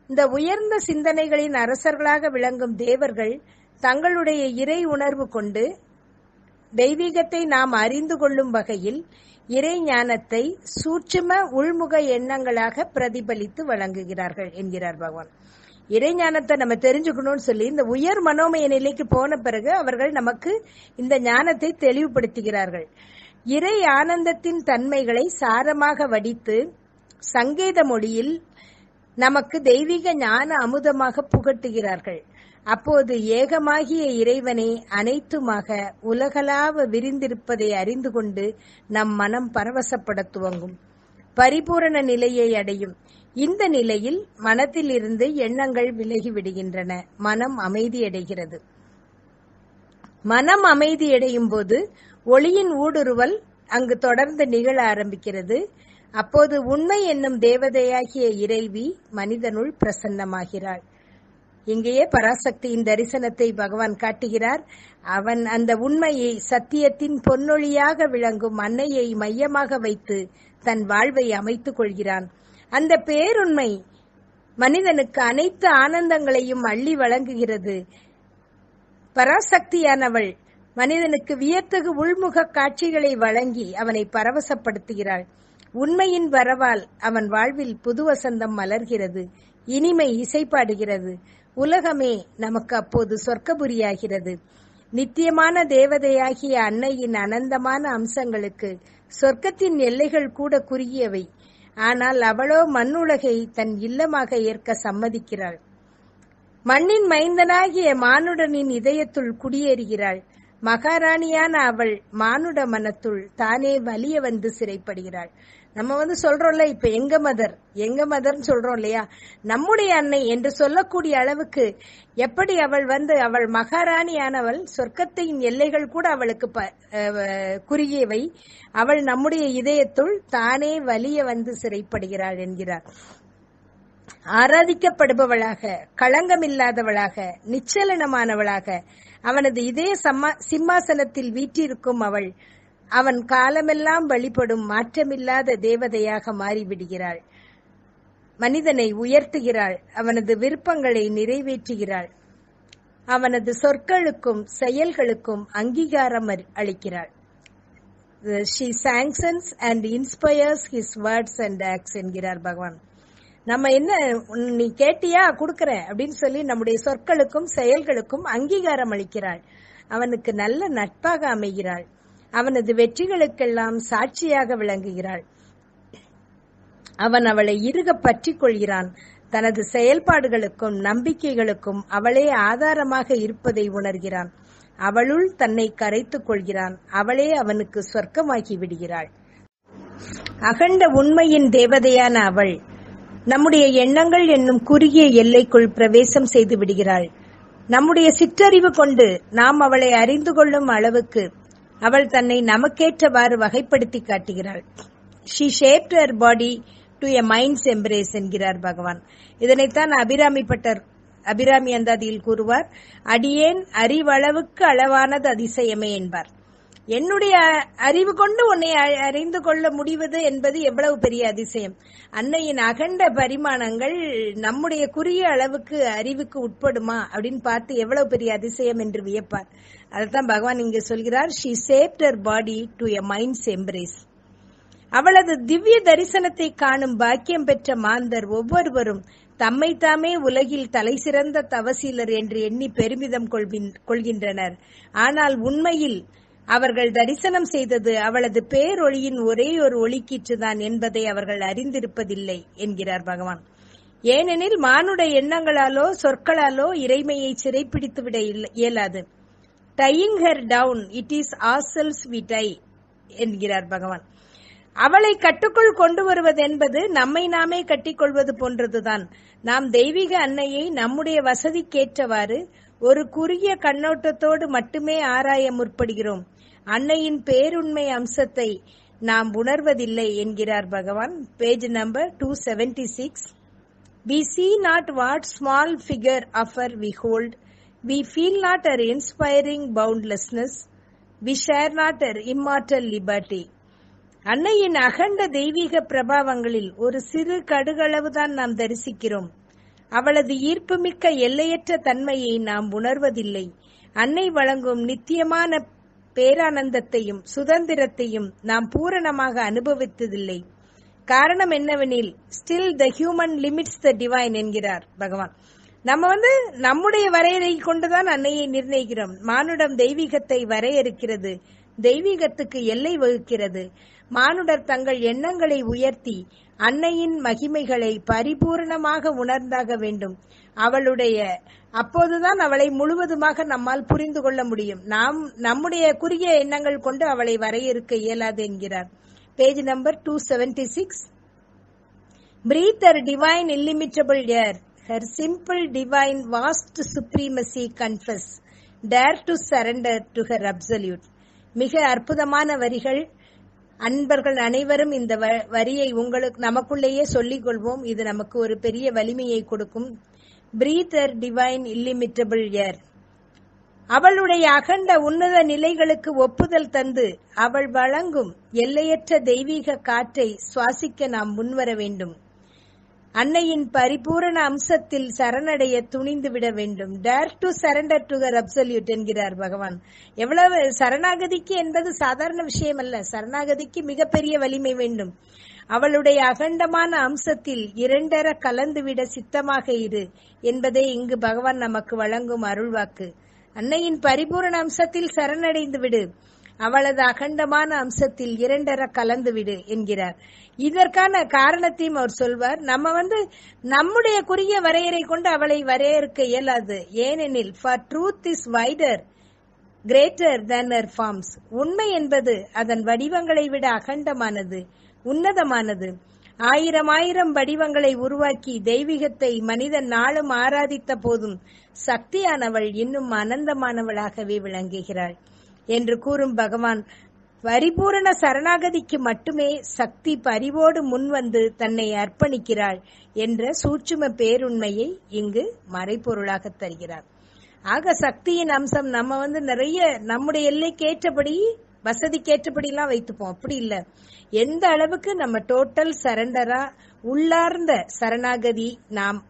இந்த உயர்ந்த சிந்தனைகளின் அரசர்களாக விளங்கும் தேவர்கள் தங்களுடைய இறை உணர்வு கொண்டு தெய்வீகத்தை நாம் அறிந்து கொள்ளும் வகையில் இறை ஞானத்தை சூட்சும உள்முக எண்ணங்களாக பிரதிபலித்து வழங்குகிறார்கள் என்கிறார் பகவான். இறை ஞானத்தை நம்ம தெரிஞ்சுக்கணும்னு சொல்லி இந்த உயர் மனோமய நிலைக்கு போன பிறகு அவர்கள் நமக்கு இந்த ஞானத்தை தெளிவுபடுத்துகிறார்கள். இறை ஆனந்தத்தின் தன்மைகளை சாரமாக வடித்து சங்கேத மொழியில் நமக்கு தெய்வீக ஞான அமுதமாக புகட்டுகிறார்கள். அப்போது ஏகமாகிய இறைவனே அனைத்துமாக உலகளாவ விரிந்திருப்பதை அறிந்து கொண்டு நம் மனம் பரவசப்பட துவங்கும். பரிபூரண நிலையை அடையும். இந்த நிலையில் மனத்தில் இருந்து எண்ணங்கள் விலகி விடுகின்றன மனம் அமைதியடைகிறது மனம் அமைதியடையும் போது ஒளியின் ஊடுருவல் அங்கு தொடர்ந்து நிகழ ஆரம்பிக்கிறது. அப்போது உண்மை என்னும் தேவதையாகிய இறைவி மனிதனுள் பிரசன்னமாகிறாள். இங்கேயே பராசக்தியின் தரிசனத்தை பகவான் காட்டுகிறார். அவன் அந்த உண்மையை சத்தியத்தின் பொன்னொழியாக விளங்கும் அன்னையை மையமாக வைத்து தன் வாழ்வை அமைத்துக் கொள்கிறான். அந்த பேருண்மை மனிதனுக்கு அனைத்து ஆனந்தங்களையும் அள்ளி வழங்குகிறது. பராசக்தியானவள் மனிதனுக்கு வியத்தகு உள்முக காட்சிகளை வழங்கி அவனை பரவசப்படுத்துகிறாள். உண்மையின் வரவால் அவன் வாழ்வில் புது வசந்தம் மலர்கிறது. இனிமை இசைப்பாடுகிறது. உலகமே நமக்கு அப்போது சொர்க்கபுரியாகிறது. நித்தியமான தேவதையாகிய அன்னையின் அனந்தமான அம்சங்களுக்கு சொர்க்கத்தின் எல்லைகள் கூட குறுகியவை. ஆனால் அவளோ மண்ணுலகை தன் இல்லமாக ஏற்க சம்மதிக்கிறாள். மண்ணின் மைந்தனாகிய மானுடனின் இதயத்துள் குடியேறுகிறாள். மகாராணியான அவள் மானுட மனத்துள் தானே வலிய வந்து சிறைப்படுகிறாள். நம்ம வந்து சொல்றோம்ல இப்ப எங்க மதர் எங்க மதர்னு சொல்றோம் இல்லையா? நம்முடைய அன்னை என்று சொல்லக்கூடிய அளவுக்கு எப்படி அவள் வந்து அவள் மகாராணியானவள் சொர்க்கத்தின் எல்லைகள் கூட அவளுக்கு ப- அஹ் குறுகியவை. அவள் நம்முடைய இதயத்துள் தானே வலிய வந்து சிறைப்படுகிறாள் என்கிறார். ஆராதிக்கப்படுபவளாக களங்கமில்லாதவளாக நிச்சலனமானவளாக அவனது இதய சம்மா- சிம்மாசனத்தில் வீற்றிருக்கும் அவள். அவன் காலமெல்லாம் வழிபடும் மாற்றமில்லாத தேவதையாக மாறிவிடுகிறாள். மனிதனை உயர்த்துகிறாள். அவனது விருப்பங்களை நிறைவேற்றுகிறாள். அவனது சொற்களுக்கும் செயல்களுக்கும் அங்கீகாரம் அளிக்கிறாள். She sanctions and inspires his words and acts என்கிறார் பகவான். நம்ம என்ன நீ கேட்டியா? கொடுக்கற அப்படின்னு சொல்லி நம்முடைய சொற்களுக்கும் செயல்களுக்கும் அங்கீகாரம் அளிக்கிறாள். அவனுக்கு நல்ல நட்பாக அமைகிறாள். அவனது வெற்றிகளுக்கெல்லாம் சாட்சியாக விளங்குகிறாள். அவன் அவளை இறுக பற்றி கொள்கிறான். தனது செயல்பாடுகளுக்கும் நம்பிக்கைகளுக்கும் அவளே ஆதாரமாக இருப்பதை உணர்கிறான். அவளுள் தன்னை கரைத்துக் கொள்கிறான். அவளே அவனுக்கு சொர்க்கமாகி விடுகிறாள். அகண்ட உண்மையின் தேவதையான அவள். நம்முடைய எண்ணங்கள் என்னும் குறுகிய எல்லைக்குள் பிரவேசம் செய்து விடுகிறாள். நம்முடைய சிற்றறிவு கொண்டு நாம் அவளை அறிந்து கொள்ளும் அளவுக்கு அவள் தன்னை நமக்கேற்றவாறு வகைப்படுத்தி காட்டுகிறாள். She shaped her body to a mind's embrace என்கிறார் பகவான். இதனைத்தான் அபிராமி பட்டர் அபிராமி அந்தாதியில் கூறுவார் அடியேன் அறிவளவுக்கு அளவானது அதிசயமே என்பார். என்னுடைய அறிவு கொண்டு உன்னை அறிந்து கொள்ள முடிவது என்பது எவ்வளவு பெரிய அதிசயம். அன்னையின் அகண்ட பரிமாணங்கள் நம்முடைய குறிய அளவுக்கு அறிவுக்கு உட்படுமா அப்படின்னு பார்த்து எவ்வளவு பெரிய அதிசயம் என்று வியப்பார். அதைத்தான் பகவான் இங்கு சொல்கிறார் she shaped her body to a mind's embrace அவளது திவ்ய தரிசனத்தை காணும் பாக்கியம் பெற்ற மாந்தர் ஒவ்வொருவரும் தம்மை தாமே உலகில் தலைசிறந்த தவசீலர் என்று எண்ணி பெருமிதம் கொள்கின்றனர். ஆனால் உண்மையில் அவர்கள் தரிசனம் செய்தது அவளது பேரொளியின் ஒரே ஒரு ஒளிக்கீற்றுதான் என்பதை அவர்கள் அறிந்திருப்பதில்லை என்கிறார் பகவான். ஏனெனில் மானுட எண்ணங்களாலோ சொற்களாலோ இறைமையை சிறைப்பிடித்து விட இல்ல- இயலாது. Tying her down it is ourselves we tie என்கிறார் பகவான். அவளை கட்டுக்குள் கொண்டு வருவது என்பது நம்மை நாமே கட்டிக்கொள்வது போன்றதுதான். நாம் தெய்வீக அன்னையை நம்முடைய வசதிக்கேற்றவாறு ஒரு குறுகிய கண்ணோட்டத்தோடு மட்டுமே ஆராய முற்படுகிறோம். அன்னையின் பேருண்மை அம்சத்தை நாம் உணர்வதில்லை என்கிறார் Bhagavan. Page number two seventy six we see not what small figure afar we hold we feel not our inspiring boundlessness we share not our immortal liberty அன்னையின் அகண்ட தெய்வீக பிரபாவங்களில் ஒரு சிறு கடுகளவுதான் நாம் தரிசிக்கிறோம். அவளது ஈர்ப்புமிக்க எல்லையற்ற தன்மையை நாம் உணர்வதில்லை. அன்னை வழங்கும் நித்தியமான பேரானந்தத்தையும் சுதந்திரத்தையும் நாம் பூரணமாக அனுபவித்ததில்லை. காரணம் என்னவெனில் still the human limits the divine என்கிறார் பகவான். நம்ம வந்து நம்முடைய வரையறை கொண்டுதான் அன்னையை நிர்ணயிக்கிறோம். மானுடம் தெய்வீகத்தை வரையறுக்கிறது. தெய்வீகத்துக்கு எல்லை வகுக்கிறது. மானுடர் தங்கள் எண்ணங்களை உயர்த்தி அன்னையின் மகிமைகளை பரிபூரணமாக உணர்ந்தாக வேண்டும். அவளுடைய அப்போதுதான் அவளை முழுவதுமாக நம்மால் புரிந்து கொள்ள முடியும். நாம் நம்முடைய குறுகிய எண்ணங்கள் கொண்டு அவளை வரையறுக்க இயலாது என்கிறார். Page number two seventy six breather divine illimitable air her simple divine vast supremacy confess dare to surrender to her absolute மிக அற்புதமான வரிகள். அன்பர்கள் அனைவரும் இந்த வ- வரியை உங்களுக்கு நமக்குள்ளேயே சொல்லிக் கொள்வோம். இது நமக்கு ஒரு பெரிய வலிமையை கொடுக்கும். பிரீதர் டிவைன் இல்லிமிட்டபிள் எர் அவளுடைய அகண்ட உன்னத நிலைகளுக்கு ஒப்புதல் தந்து அவள் வழங்கும் எல்லையற்ற தெய்வீக காற்றை சுவாசிக்க நாம் முன்வர வேண்டும். அன்னையின் பரிபூரண அம்சத்தில் சரணடைய துணிந்து விட வேண்டும். Dare to surrender to her absolute என்கிறார் பகவான். எவ்வளவு சரணாகதிக்கு என்பது சாதாரண விஷயம் அல்ல சரணாகதிக்கு மிகப்பெரிய வலிமை வேண்டும். அவளுடைய அகண்டமான அம்சத்தில் இரண்டர கலந்துவிட சித்தமாக இரு என்பதே இங்கு பகவான் நமக்கு வழங்கும் அருள்வாக்கு. அன்னையின் பரிபூரண அம்சத்தில் சரணடைந்து விடு. அவளது அகண்டமான அம்சத்தில் இரண்டர கலந்து விடு என்கிறார். இதற்கான காரணத்தையும் அவர் சொல்வார். நம்ம வந்து நம்முடைய குறுகிய வரையறை கொண்டு அவளை வரையறுக்க இயலாது. ஏனெனில் for truth is wider greater than forms உண்மை என்பது அதன் வடிவங்களை விட அகண்டமானது. உன்னதமானது. ஆயிரம் ஆயிரம் வடிவங்களை உருவாக்கி தெய்வீகத்தை மனிதன் நாளும் ஆராதித்த போதும் சக்தியானவள் இன்னும் அனந்தமானவளாகவே விளங்குகிறாள் என்று கூறும் பகவான் பரிபூரண சரணாகதிக்கு மட்டுமே சக்தி பரிவோடு முன்வந்து தன்னை அர்ப்பணிக்கிறாள் என்ற சூட்சும பேருண்மையை இங்கு மறைப்பொருளாக தருகிறார். ஆக சக்தியின் அம்சம் நம்ம வந்து நிறைய நம்முடைய எல்லைக்கு ஏற்றபடி வைத்துப்போம். அப்படி இல்லை. எந்த அளவுக்கு நம்ம டோட்டல் சரண்டரா உள்ளார்ந்த சரணாகதி நாம்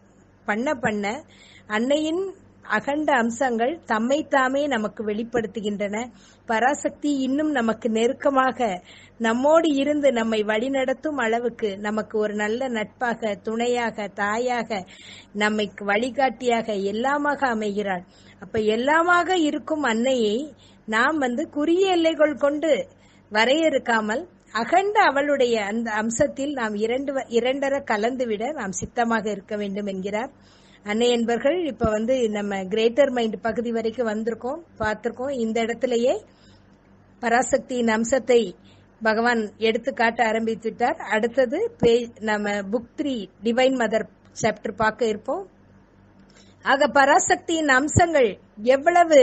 பண்ண பண்ண அன்னையின் அகண்ட அம்சங்கள் தம்மை தாமே நமக்கு வெளிப்படுத்துகின்றன. பராசக்தி இன்னும் நமக்கு நெருக்கமாக நம்மோடு இருந்து நம்மை வழிநடத்தும் அளவுக்கு நமக்கு ஒரு நல்ல நட்பாக துணையாக தாயாக நம்மை வழிகாட்டியாக எல்லாமாக அமைகிறாள். அப்ப எல்லாமாக இருக்கும் அன்னையை நாம் வந்து குறிய எல்லைகள் கொண்டு வரையறுக்காமல் அகண்ட அவளுடைய அந்த அம்சத்தில் நாம் இரண்டு இரண்டர கலந்துவிட நாம் சித்தமாக இருக்க வேண்டும் என்கிறார். அன்னை என்பர்கள் இப்ப வந்து நம்ம கிரேட்டர் மைண்ட் பகுதி வரைக்கும் வந்திருக்கோம் பார்த்திருக்கோம். இந்த இடத்திலேயே பராசக்தியின் அம்சத்தை பகவான் எடுத்து காட்ட ஆரம்பித்து விட்டார் அடுத்தது நம்ம book three divine mother chapter பார்க்க இருப்போம். ஆக பராசக்தியின் அம்சங்கள் எவ்வளவு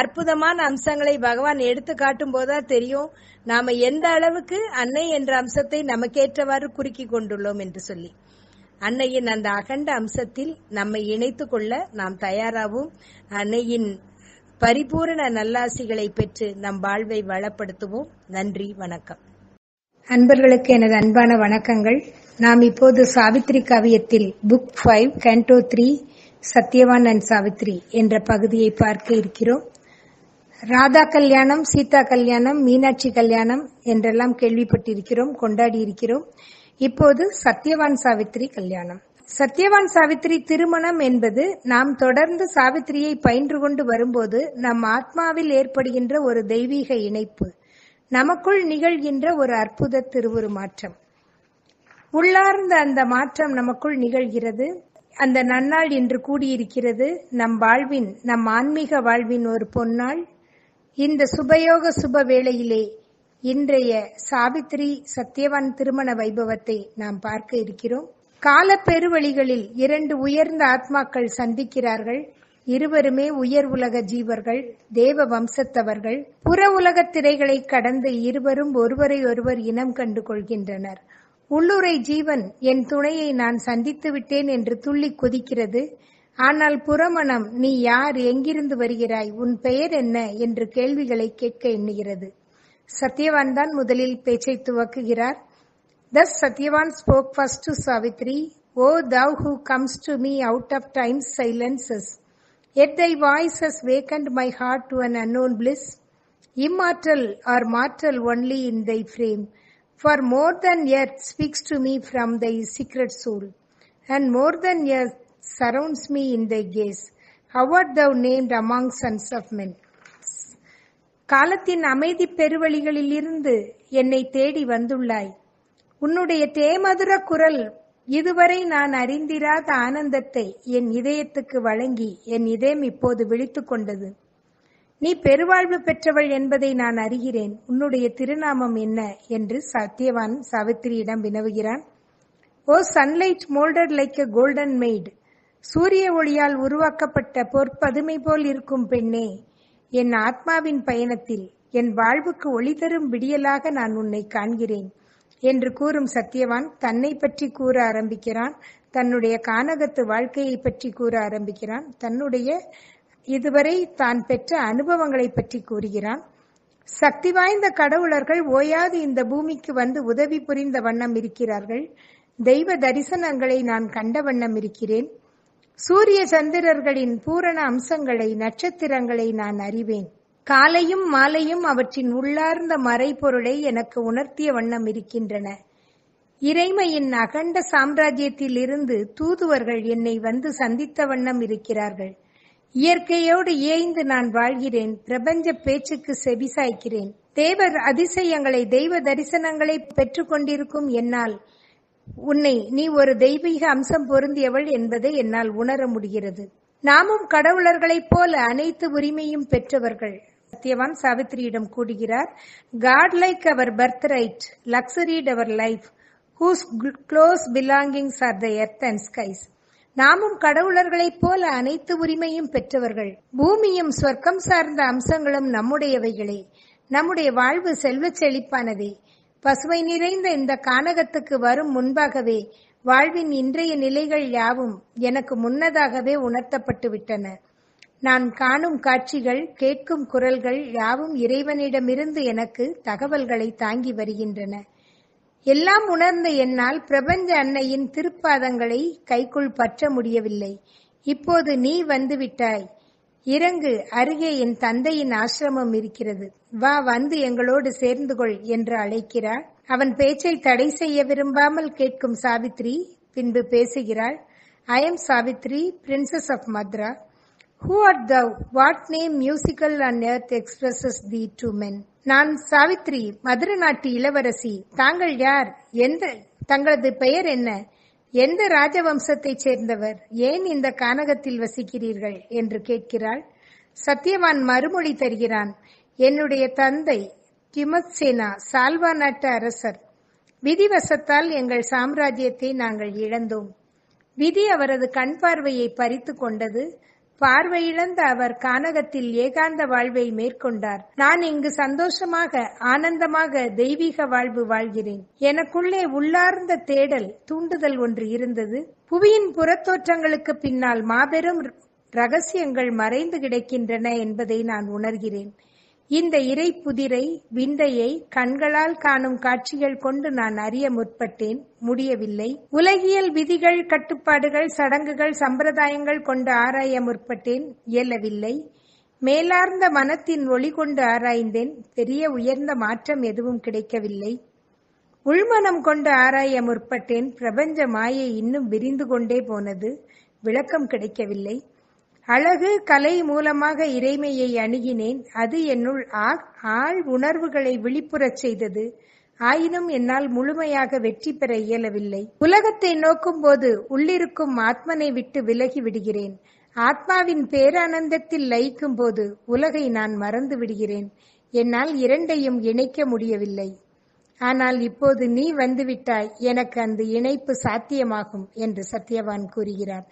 அற்புதமான அம்சங்களை பகவான் எடுத்து காட்டும் போதா தெரியும். நாம எந்த அளவுக்கு அன்னை என்ற அம்சத்தை நமக்கேற்றவாறு குறுக்கி கொண்டுள்ளோம் என்று சொல்லி. அன்னையின் அந்த அகண்ட அம்சத்தில் நம்மை இணைத்து கொள்ள நாம் தயாராகவும் அன்னையின் பரிபூரண நல்லாசிகளை பெற்று நம் வாழ்வை வளப்படுத்துவோம். நன்றி வணக்கம். அன்பர்களுக்கு எனது அன்பான வணக்கங்கள். நாம் இப்போது சாவித்ரி காவியத்தில் book five canto three Satyavan and Savitri என்ற பகுதியை பார்க்க இருக்கிறோம். ராதா கல்யாணம் சீதா கல்யாணம் மீனாட்சி கல்யாணம் என்றெல்லாம் கேள்விப்பட்டிருக்கிறோம் கொண்டாடி இருக்கிறோம் இப்போது சத்யவான் சாவித்ரி கல்யாணம். சத்யவான் சாவித்ரி திருமணம் என்பது நாம் தொடர்ந்து சாவித்திரியை பயின்று கொண்டு வரும்போது நம் ஆத்மாவில் ஏற்படுகின்ற ஒரு தெய்வீக இணைப்பு. நமக்குள் நிகழ்கின்ற ஒரு அற்புத திருவுருமாற்றம் உள்ளார்ந்த அந்த மாற்றம் நமக்குள் நிகழ்கிறது. அந்த நன்னாள் இன்று கூடியிருக்கிறது நம் வாழ்வின் நம் ஆன்மீக வாழ்வின் ஒரு பொன்னாள். இந்த சுபயோக சுப வேளையிலே இன்றைய சாவித்திரி சத்யவான் திருமண வைபவத்தை நாம் பார்க்க இருக்கிறோம். கால பெருவழிகளில் இரண்டு உயர்ந்த ஆத்மாக்கள் சந்திக்கிறார்கள். இருவருமே உயர் உலக ஜீவர்கள் தேவ வம்சத்தவர்கள். புற உலகத் திரைகளை கடந்து இருவரும் ஒருவரை ஒருவர் இனம் கண்டு கொள்கின்றனர். உள்ளுரை ஜீவன் என் துணையை நான் சந்தித்து விட்டேன் என்று துள்ளி கொதிக்கிறது. ஆனால் புறமணம் நீ யார் எங்கிருந்து வருகிறாய் உன் பெயர் என்ன என்று கேள்விகளை கேட்க எண்ணுகிறது சத்யவான் தான் முதலில் பேச்சை துவக்குகிறார் Thus Satyavan spoke first to Savitri, O thou who comes to me out of time's silences, yet thy voice has wakened my heart to an unknown bliss. Immortal or mortal only in thy frame, for more than earth speaks to me from thy secret soul, and more than earth surrounds me in thy gaze. How art thou named among sons of men? காலத்தின் அமைதி பெருவழிகளில் இருந்து என்னை தேடி வந்துள்ளாய் உன்னுடைய தேமதுர குரல் இதுவரை நான் அறிந்திராத ஆனந்தத்தை என் இதயத்துக்கு வழங்கி என் இதயம் இப்போது விழித்துக் கொண்டது நீ பெருவாழ்வு பெற்றவள் என்பதை நான் அறிகிறேன் உன்னுடைய திருநாமம் என்ன என்று சத்யவான் சாவித்திரியிடம் வினவுகிறான் O sunlight moulded like a golden maid சூரிய ஒளியால் உருவாக்கப்பட்ட பொற்பதுமை போல் இருக்கும் பெண்ணே என் ஆத்மாவின் பயணத்தில் என் வாழ்வுக்கு ஒளி தரும் விடியலாக நான் உன்னை காண்கிறேன் என்று கூறும் சத்யவான் தன்னை பற்றி கூற ஆரம்பிக்கிறான். தன்னுடைய கானகத்து வாழ்க்கையை பற்றி கூற ஆரம்பிக்கிறான். தன்னுடைய இதுவரை தான் பெற்ற அனுபவங்களை பற்றி கூறுகிறான். சக்தி வாய்ந்த கடவுளர்கள் ஓயாது இந்த பூமிக்கு வந்து உதவி புரிந்த வண்ணம் இருக்கிறார்கள். தெய்வ தரிசனங்களை நான் கண்ட வண்ணம் இருக்கிறேன். சூரிய சந்திரர்களின் பூரண அம்சங்களை நட்சத்திரங்களை நான் அறிவேன். காலையும் மாலையும் அவற்றின் உள்ளார்ந்த மறைபொருளை எனக்கு உணர்த்திய வண்ணம் இருக்கின்றன. இறைமையின் அகண்ட சாம்ராஜ்யத்தில் இருந்து தூதுவர்கள் என்னை வந்து சந்தித்த வண்ணம் இருக்கிறார்கள். இயற்கையோடு ஏய்ந்து நான் வாழ்கிறேன். பிரபஞ்ச பேச்சுக்கு செவிசாய்க்கிறேன். தேவர் அதிசயங்களை தெய்வ தரிசனங்களை பெற்றுக்கொண்டிருக்கும் என்னால் உன்னை நீ ஒரு தெய்வீக அம்சம் பொருந்தியவள் என்பதை என்னால் உணர முடிகிறது. நாமும் கடவுளர்களைப் போல அனைத்து உரிமையும் பெற்றவர்கள். சத்யவான் சாவித்திரியிடம் கூடுகிறார் god like our birthright luxuried our life whose close belongings are the earth and skies நாமும் கடவுளர்களைப் போல அனைத்து உரிமையும் பெற்றவர்கள். பூமியும் சொர்க்கம் சார்ந்த அம்சங்களும் நம்முடையவைகளே. நம்முடைய வாழ்வு செல்வச் செழிப்பானதே. பசுமை நிறைந்த இந்த கானகத்துக்கு வரும் முன்பாகவே வாழ்வின் இன்றைய நிலைகள் யாவும் எனக்கு முன்னதாகவே உணர்த்தப்பட்டு விட்டன நான் காணும் காட்சிகள் கேட்கும் குரல்கள் யாவும் இறைவனிடமிருந்து எனக்கு தகவல்களை தாங்கி வருகின்றன. எல்லாம் உணர்ந்த என்னால் பிரபஞ்ச அன்னையின் திருப்பாதங்களை கைக்குள் பற்ற முடியவில்லை. இப்போது நீ வந்துவிட்டாய். இறங்கு அருகே என் தந்தையின் ஆசிரமம் இருக்கிறது. வா வந்து எங்களோடு சேர்ந்து கொள் என்று அழைக்கிறார். அவன் பேச்சை தடை செய்ய விரும்பாமல் கேட்கும் சாவித்ரி பின்பு பேசுகிறாள். I am Savitri princess of Madra who art thou what name musical and earth expresses thee to men நான் சாவித்ரி மதுர நாட்டு இளவரசி. தாங்கள் யார்? எந்த தங்களது பெயர் என்ன? எந்த ராஜவம்சத்தைச் சேர்ந்தவர் ஏன் இந்த கானகத்தில் வசிக்கிறீர்கள் என்று கேட்கிறாள். சத்யவான் மறுமொழி தருகிறான் என்னுடைய தந்தை கிமத்சேனா சால்வா நாட்டு அரசர். விதிவசத்தால் எங்கள் சாம்ராஜ்யத்தை நாங்கள் இழந்தோம். விதி அவரது கண் பார்வையை பறித்து கொண்டது பார்வையிழந்த அவர் கானகத்தில் ஏகாந்த வாழ்வை மேற்கொண்டார். நான் இங்கு சந்தோஷமாக ஆனந்தமாக தெய்வீக வாழ்வு வாழ்கிறேன். எனக்குள்ளே உள்ளார்ந்த தேடல் தூண்டுதல் ஒன்று இருந்தது. புவியின் புறத்தோற்றங்களுக்கு பின்னால் மாபெரும் ரகசியங்கள் மறைந்து கிடக்கின்றன என்பதை நான் உணர்கிறேன். இந்த இறை புதிரை விந்தையை கண்களால் காணும் காட்சிகள் கொண்டு நான் அறிய முற்பட்டேன். முடியவில்லை. உலகியல் விதிகள் கட்டுப்பாடுகள் சடங்குகள் சம்பிரதாயங்கள் கொண்டு ஆராய முற்பட்டேன். இயலவில்லை. மேலார்ந்த மனத்தின் ஒளி கொண்டு ஆராய்ந்தேன். பெரிய உயர்ந்த மாற்றம் எதுவும் கிடைக்கவில்லை. உள்மனம் கொண்டு ஆராய முற்பட்டேன். பிரபஞ்ச மாயை இன்னும் விரிந்து கொண்டே போனது. விளக்கம் கிடைக்கவில்லை. அழகு கலை மூலமாக இறைமையை அணுகினேன். அது என்னுள் ஆழ் உணர்வுகளை விழிப்புறச் செய்தது. ஆயினும் என்னால் முழுமையாக வெற்றி பெற இயலவில்லை. உலகத்தை நோக்கும் போது உள்ளிருக்கும் ஆத்மனை விட்டு விலகி விடுகிறேன். ஆத்மாவின் பேரானந்தத்தில் லயிக்கும் போது உலகை நான் மறந்து விடுகிறேன். என்னால் இரண்டையும் இணைக்க முடியவில்லை. ஆனால் இப்போது நீ வந்துவிட்டாய் எனக்கு அந்த இணைப்பு சாத்தியமாகும் என்று சத்யவான் கூறுகிறார்.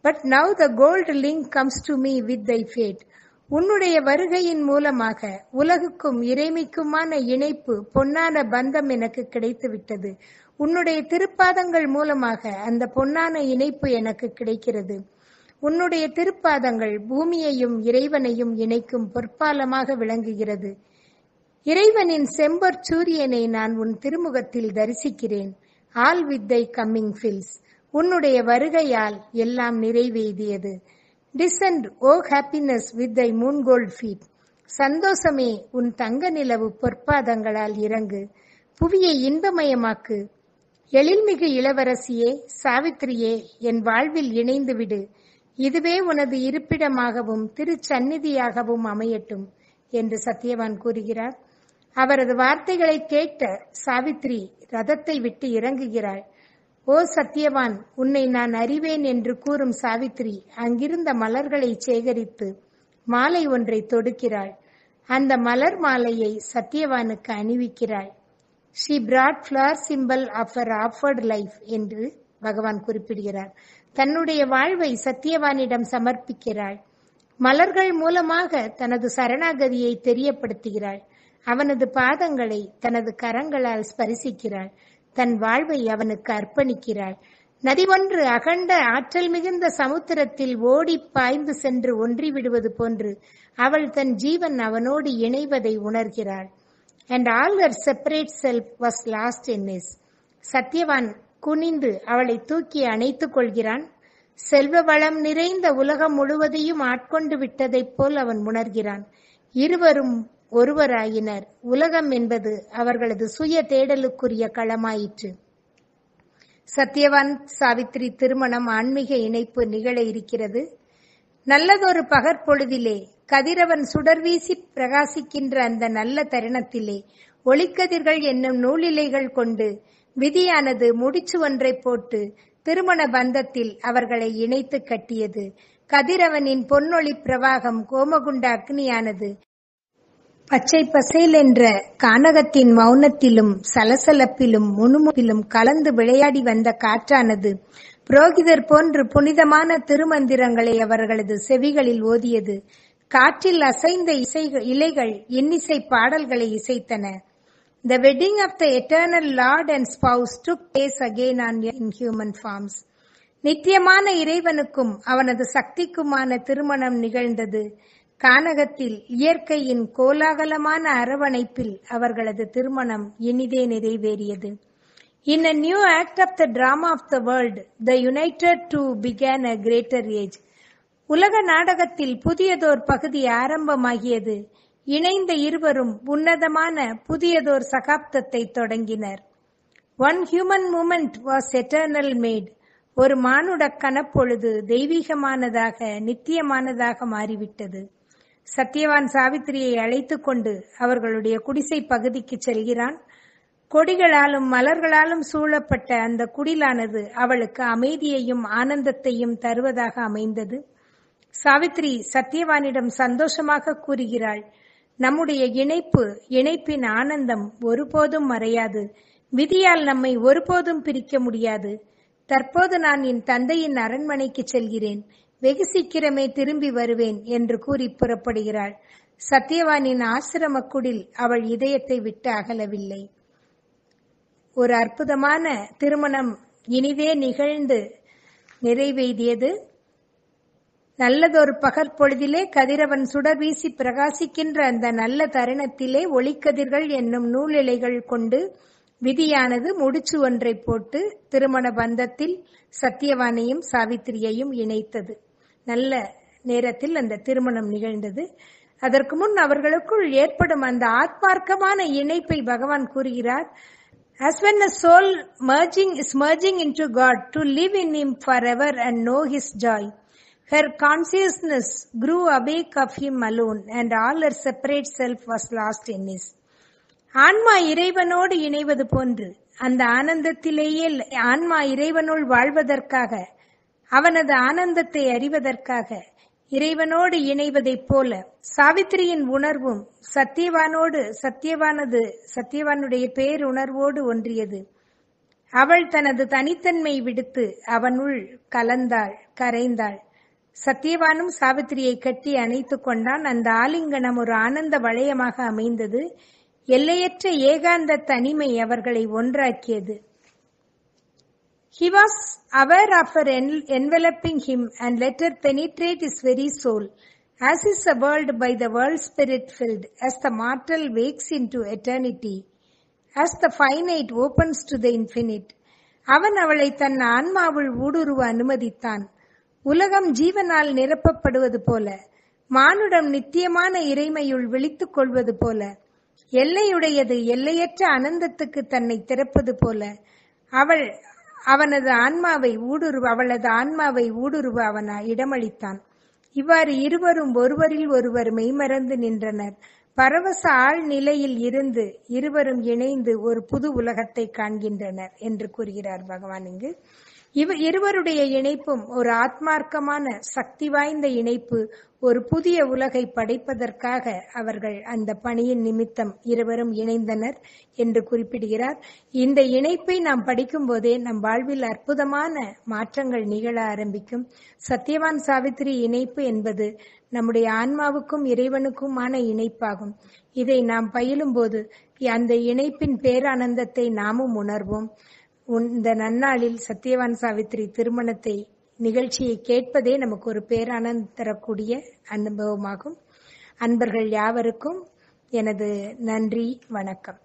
But now the gold link comes to me with thy fate உன்னுடைய வருகையின் மூலமாக உலகுக்கும் இறைமைக்குமான இணைப்பு பொன்னான பந்தம் எனக்கு கிடைத்துவிட்டது. உன்னுடைய திருப்பாதங்கள் மூலமாக அந்த பொன்னான இணைப்பு எனக்கு கிடைக்கிறது. உன்னுடைய திருப்பாதங்கள் பூமியையும் இறைவனையும் இணைக்கும் பொற்பாலமாக விளங்குகிறது. இறைவனின் செம்பர் சூரியனை நான் உன் திருமுகத்தில் தரிசிக்கிறேன். All with thy coming fills உன்னுடைய வருகையால் எல்லாம் நிறைவேறியது. Descent O happiness with thy moon gold feet சந்தோஷமே உன் தங்க நிலவு பொற்பாதங்களால் இறங்கு. புவியை இன்பமயமாக்கு. எழில்மிகு இளவரசியே சாவித்திரியே என் வாழ்வில் இணைந்து விடு இதுவே உனது இருப்பிடமாகவும் திருச்சந்நிதியாகவும் அமையட்டும் என்று சத்யவான் கூறுகிறார். அவரது வார்த்தைகளை கேட்ட சாவித்ரி ரதத்தை விட்டு இறங்குகிறாள். ஓ சத்யவான் உன்னை நான் அறிவேன் என்று கூறும் சாவித்ரி அங்கிருந்த மலர்களை சேகரித்து மாலை ஒன்றை தொடுக்கிறாள். அந்த மலர் மாலையை சத்யவானுக்கு அணிவிக்கிறாள். She brought flower symbol of our offered life என்று பகவான் குறிப்பிடுகிறார். தன்னுடைய வாழ்வை சத்தியவானிடம் சமர்ப்பிக்கிறாள். மலர்கள் மூலமாக தனது சரணாகதியை தெரியப்படுத்துகிறாள். அவனது பாதங்களை தனது கரங்களால் ஸ்பரிசிக்கிறாள். தன் வாழ்வை அவனுக்கு அர்ப்பணிக்கிறாள். நதி ஒன்று அகண்ட ஆற்றல் மிகுந்த சமுத்திரத்தில் ஓடி பாய்ந்து சென்று ஒன்றி விடுவது போன்று அவள் தன் ஜீவன் அவனோடு இணைவதை உணர்கிறாள். And all her separate self was lost in his Satyavan குனிந்து அவளை தூக்கி அணைத்துக் கொள்கிறான். செல்வ வளம் நிறைந்த உலகம் முழுவதையும் ஆட்கொண்டு விட்டதைப் போல் அவன் உணர்கிறான். இருவரும் ஒருவராயினர். உலகம் என்பது அவர்களது சுய தேடலுக்குரிய களமாயிற்று. சத்யவான் சாவித்ரி திருமணம் ஆன்மீக இணைப்பு நிகழ இருக்கிறது. நல்லதொரு பகற்பொழுதிலே கதிரவன் சுடர்வீசி பிரகாசிக்கின்ற அந்த நல்ல தருணத்திலே ஒளிக்கதிர்கள் என்னும் நூலிலைகள் கொண்டு விதியானது முடிச்சு ஒன்றை போட்டு திருமண பந்தத்தில் அவர்களை இணைத்து கட்டியது. கதிரவனின் பொன்னொளி பிரவாகம் கோமகுண்ட அக்னியானது பச்சை பசேல் என்ற கானகத்தின் மௌனத்திலும் சலசலப்பிலும் முணுமுப்பிலும் கலந்து விளையாடி வந்த காற்றானது புரோகிதர் போன்று புனிதமான திருமந்திரங்களை அவர்களது செவிகளில் ஓதியது. காற்றில் அசைந்த இசை இலைகள் இன்னிசை பாடல்களை இசைத்தன. The wedding of the eternal lord and spouse took place again on in human forms நித்தியமான இறைவனுக்கும் அவனது சக்திக்குமான திருமணம் நிகழ்ந்தது. கானகத்தில் இயற்கையின் கோலாகலமான அரவணைப்பில் அவர்களது திருமணம் இனிதே நிறைவேறியது. In a new act of the drama of the world, the united two began a greater age. உலக நாடகத்தில் புதியதோர் பகுதி ஆரம்பமாகியது. இணைந்த இருவரும் உன்னதமான புதியதோர் சகாப்தத்தை தொடங்கினர். One human moment was eternal made ஒரு மானுட கனப்பொழுது தெய்வீகமானதாக நித்தியமானதாக மாறிவிட்டது. சத்யவான் சாவித்திரியை அழைத்து கொண்டு அவர்களுடைய குடிசை பகுதிக்கு செல்கிறான். கொடிகளாலும் மலர்களாலும் சூழப்பட்ட அந்த குடிலானது அவளுக்கு அமைதியையும் ஆனந்தத்தையும் தருவதாக அமைந்தது. சாவித்ரி சத்யவானிடம் சந்தோஷமாக கூறுகிறாள் நம்முடைய இணைப்பு இணைப்பின் ஆனந்தம் ஒருபோதும் மறையாது. விதியால் நம்மை ஒருபோதும் பிரிக்க முடியாது. தற்போது நான் என் தந்தையின் அரண்மனைக்கு செல்கிறேன். வெகு சீக்கிரமே திரும்பி வருவேன் என்று கூறி புறப்படுகிறாள். சத்யவானின் ஆசிரம குடில் அவள் இதயத்தை விட்டு அகலவில்லை. ஒரு அற்புதமான திருமணம் இனிதே நிகழ்ந்து நிறைவேறியது. நல்லதொரு பகற்பொழுதிலே கதிரவன் சுடர் வீசி பிரகாசிக்கின்ற அந்த நல்ல தருணத்திலே ஒளிக்கதிர்கள் என்னும் நூலிலைகள் கொண்டு விதியானது முடிச்சு ஒன்றை போட்டு திருமண பந்தத்தில் சத்தியவானையும் சாவித்திரியையும் இணைத்தது. நல்ல நேரத்தில் அந்த திருமணம் நிகழ்ந்தது அதற்கு முன் அவர்களுக்குள் ஏற்படும் அந்த ஆத்மார்க்கமான இணைப்பை பகவான் கூறுகிறார் As when a soul merging is merging into God to live in Him forever and know His joy, her consciousness grew awake of Him alone and all her separate self was lost in His. ஆன்மா இறைவனோடு இணைவது போன்று அந்த ஆனந்தத்திலேயே ஆன்மா இறைவனுள் வாழ்வதற்காக அவனது ஆனந்தத்தை அறிவதற்காக இறைவனோடு இணைவதைப் போல சாவித்திரியின் உணர்வும் சத்தியவானோடு சத்தியவானது சத்தியவானுடைய பேருணர்வோடு ஒன்றியது. அவள் தனது தனித்தன்மை விடுத்து அவனுள் கலந்தாள் கரைந்தாள். சத்தியவானும் சாவித்திரியை கட்டி அணைத்துக் கொண்டான். அந்த ஆலிங்கனம் ஒரு ஆனந்த வளையமாக அமைந்தது. எல்லையற்ற ஏகாந்த தனிமை அவர்களை ஒன்றாக்கியது. He was aware of her en- enveloping him and let her penetrate his very soul, as is a world by the world spirit filled, as the mortal wakes into eternity, as the finite opens to the infinite. அவன் அவளை தன் ஆன்மாவுள் ஊடுருவ அனுமதித்தான் உலகம் ஜீவனால் நிரப்பப்படுவது போல மானுடம் நித்தியமான இறைமையுள் விழித்துக் கொள்வது போல எல்லையுடையது எல்லையற்ற அனந்தத்துக்கு தன்னை திறப்பது போல அவள் அவனது ஆன்மாவை ஊடுருவ அவளது ஆன்மாவை ஊடுருவ அவன் இடமளித்தான். இவ்வாறு இருவரும் ஒருவரில் ஒருவர் மெய்மறந்து நின்றனர். பரவச ஆள் நிலையில் இருந்து இருவரும் இணைந்து ஒரு புது உலகத்தை காண்கின்றனர் என்று கூறுகிறார் பகவான் இங்கு. இவ இருவருடைய இணைப்பும் ஒரு ஆத்மார்க்கமான சக்தி வாய்ந்த இணைப்பு ஒரு புதிய உலகை படைப்பதற்காக அவர்கள் அந்த பணியின் நிமித்தம் இருவரும் இணைந்தனர் என்று குறிப்பிடுகிறார். இந்த இணைப்பை நாம் படிக்கும் போதே நம் வாழ்வில் அற்புதமான மாற்றங்கள் நிகழ ஆரம்பிக்கும். சத்யவான் சாவித்திரி இணைப்பு என்பது நம்முடைய ஆன்மாவுக்கும் இறைவனுக்குமான இணைப்பாகும். இதை நாம் பயிலும் போது அந்த இணைப்பின் பேரானந்தத்தை நாமும் உணர்வோம். உன் இந்த நன்னாளில் சத்யவான் சாவித்திரி திருமணத்தை நிகழ்ச்சியை கேட்பதே நமக்கு ஒரு பேரானந்த தரக்கூடிய அனுபவமாகும். அன்பர்கள் யாவருக்கும் எனது நன்றி வணக்கம்.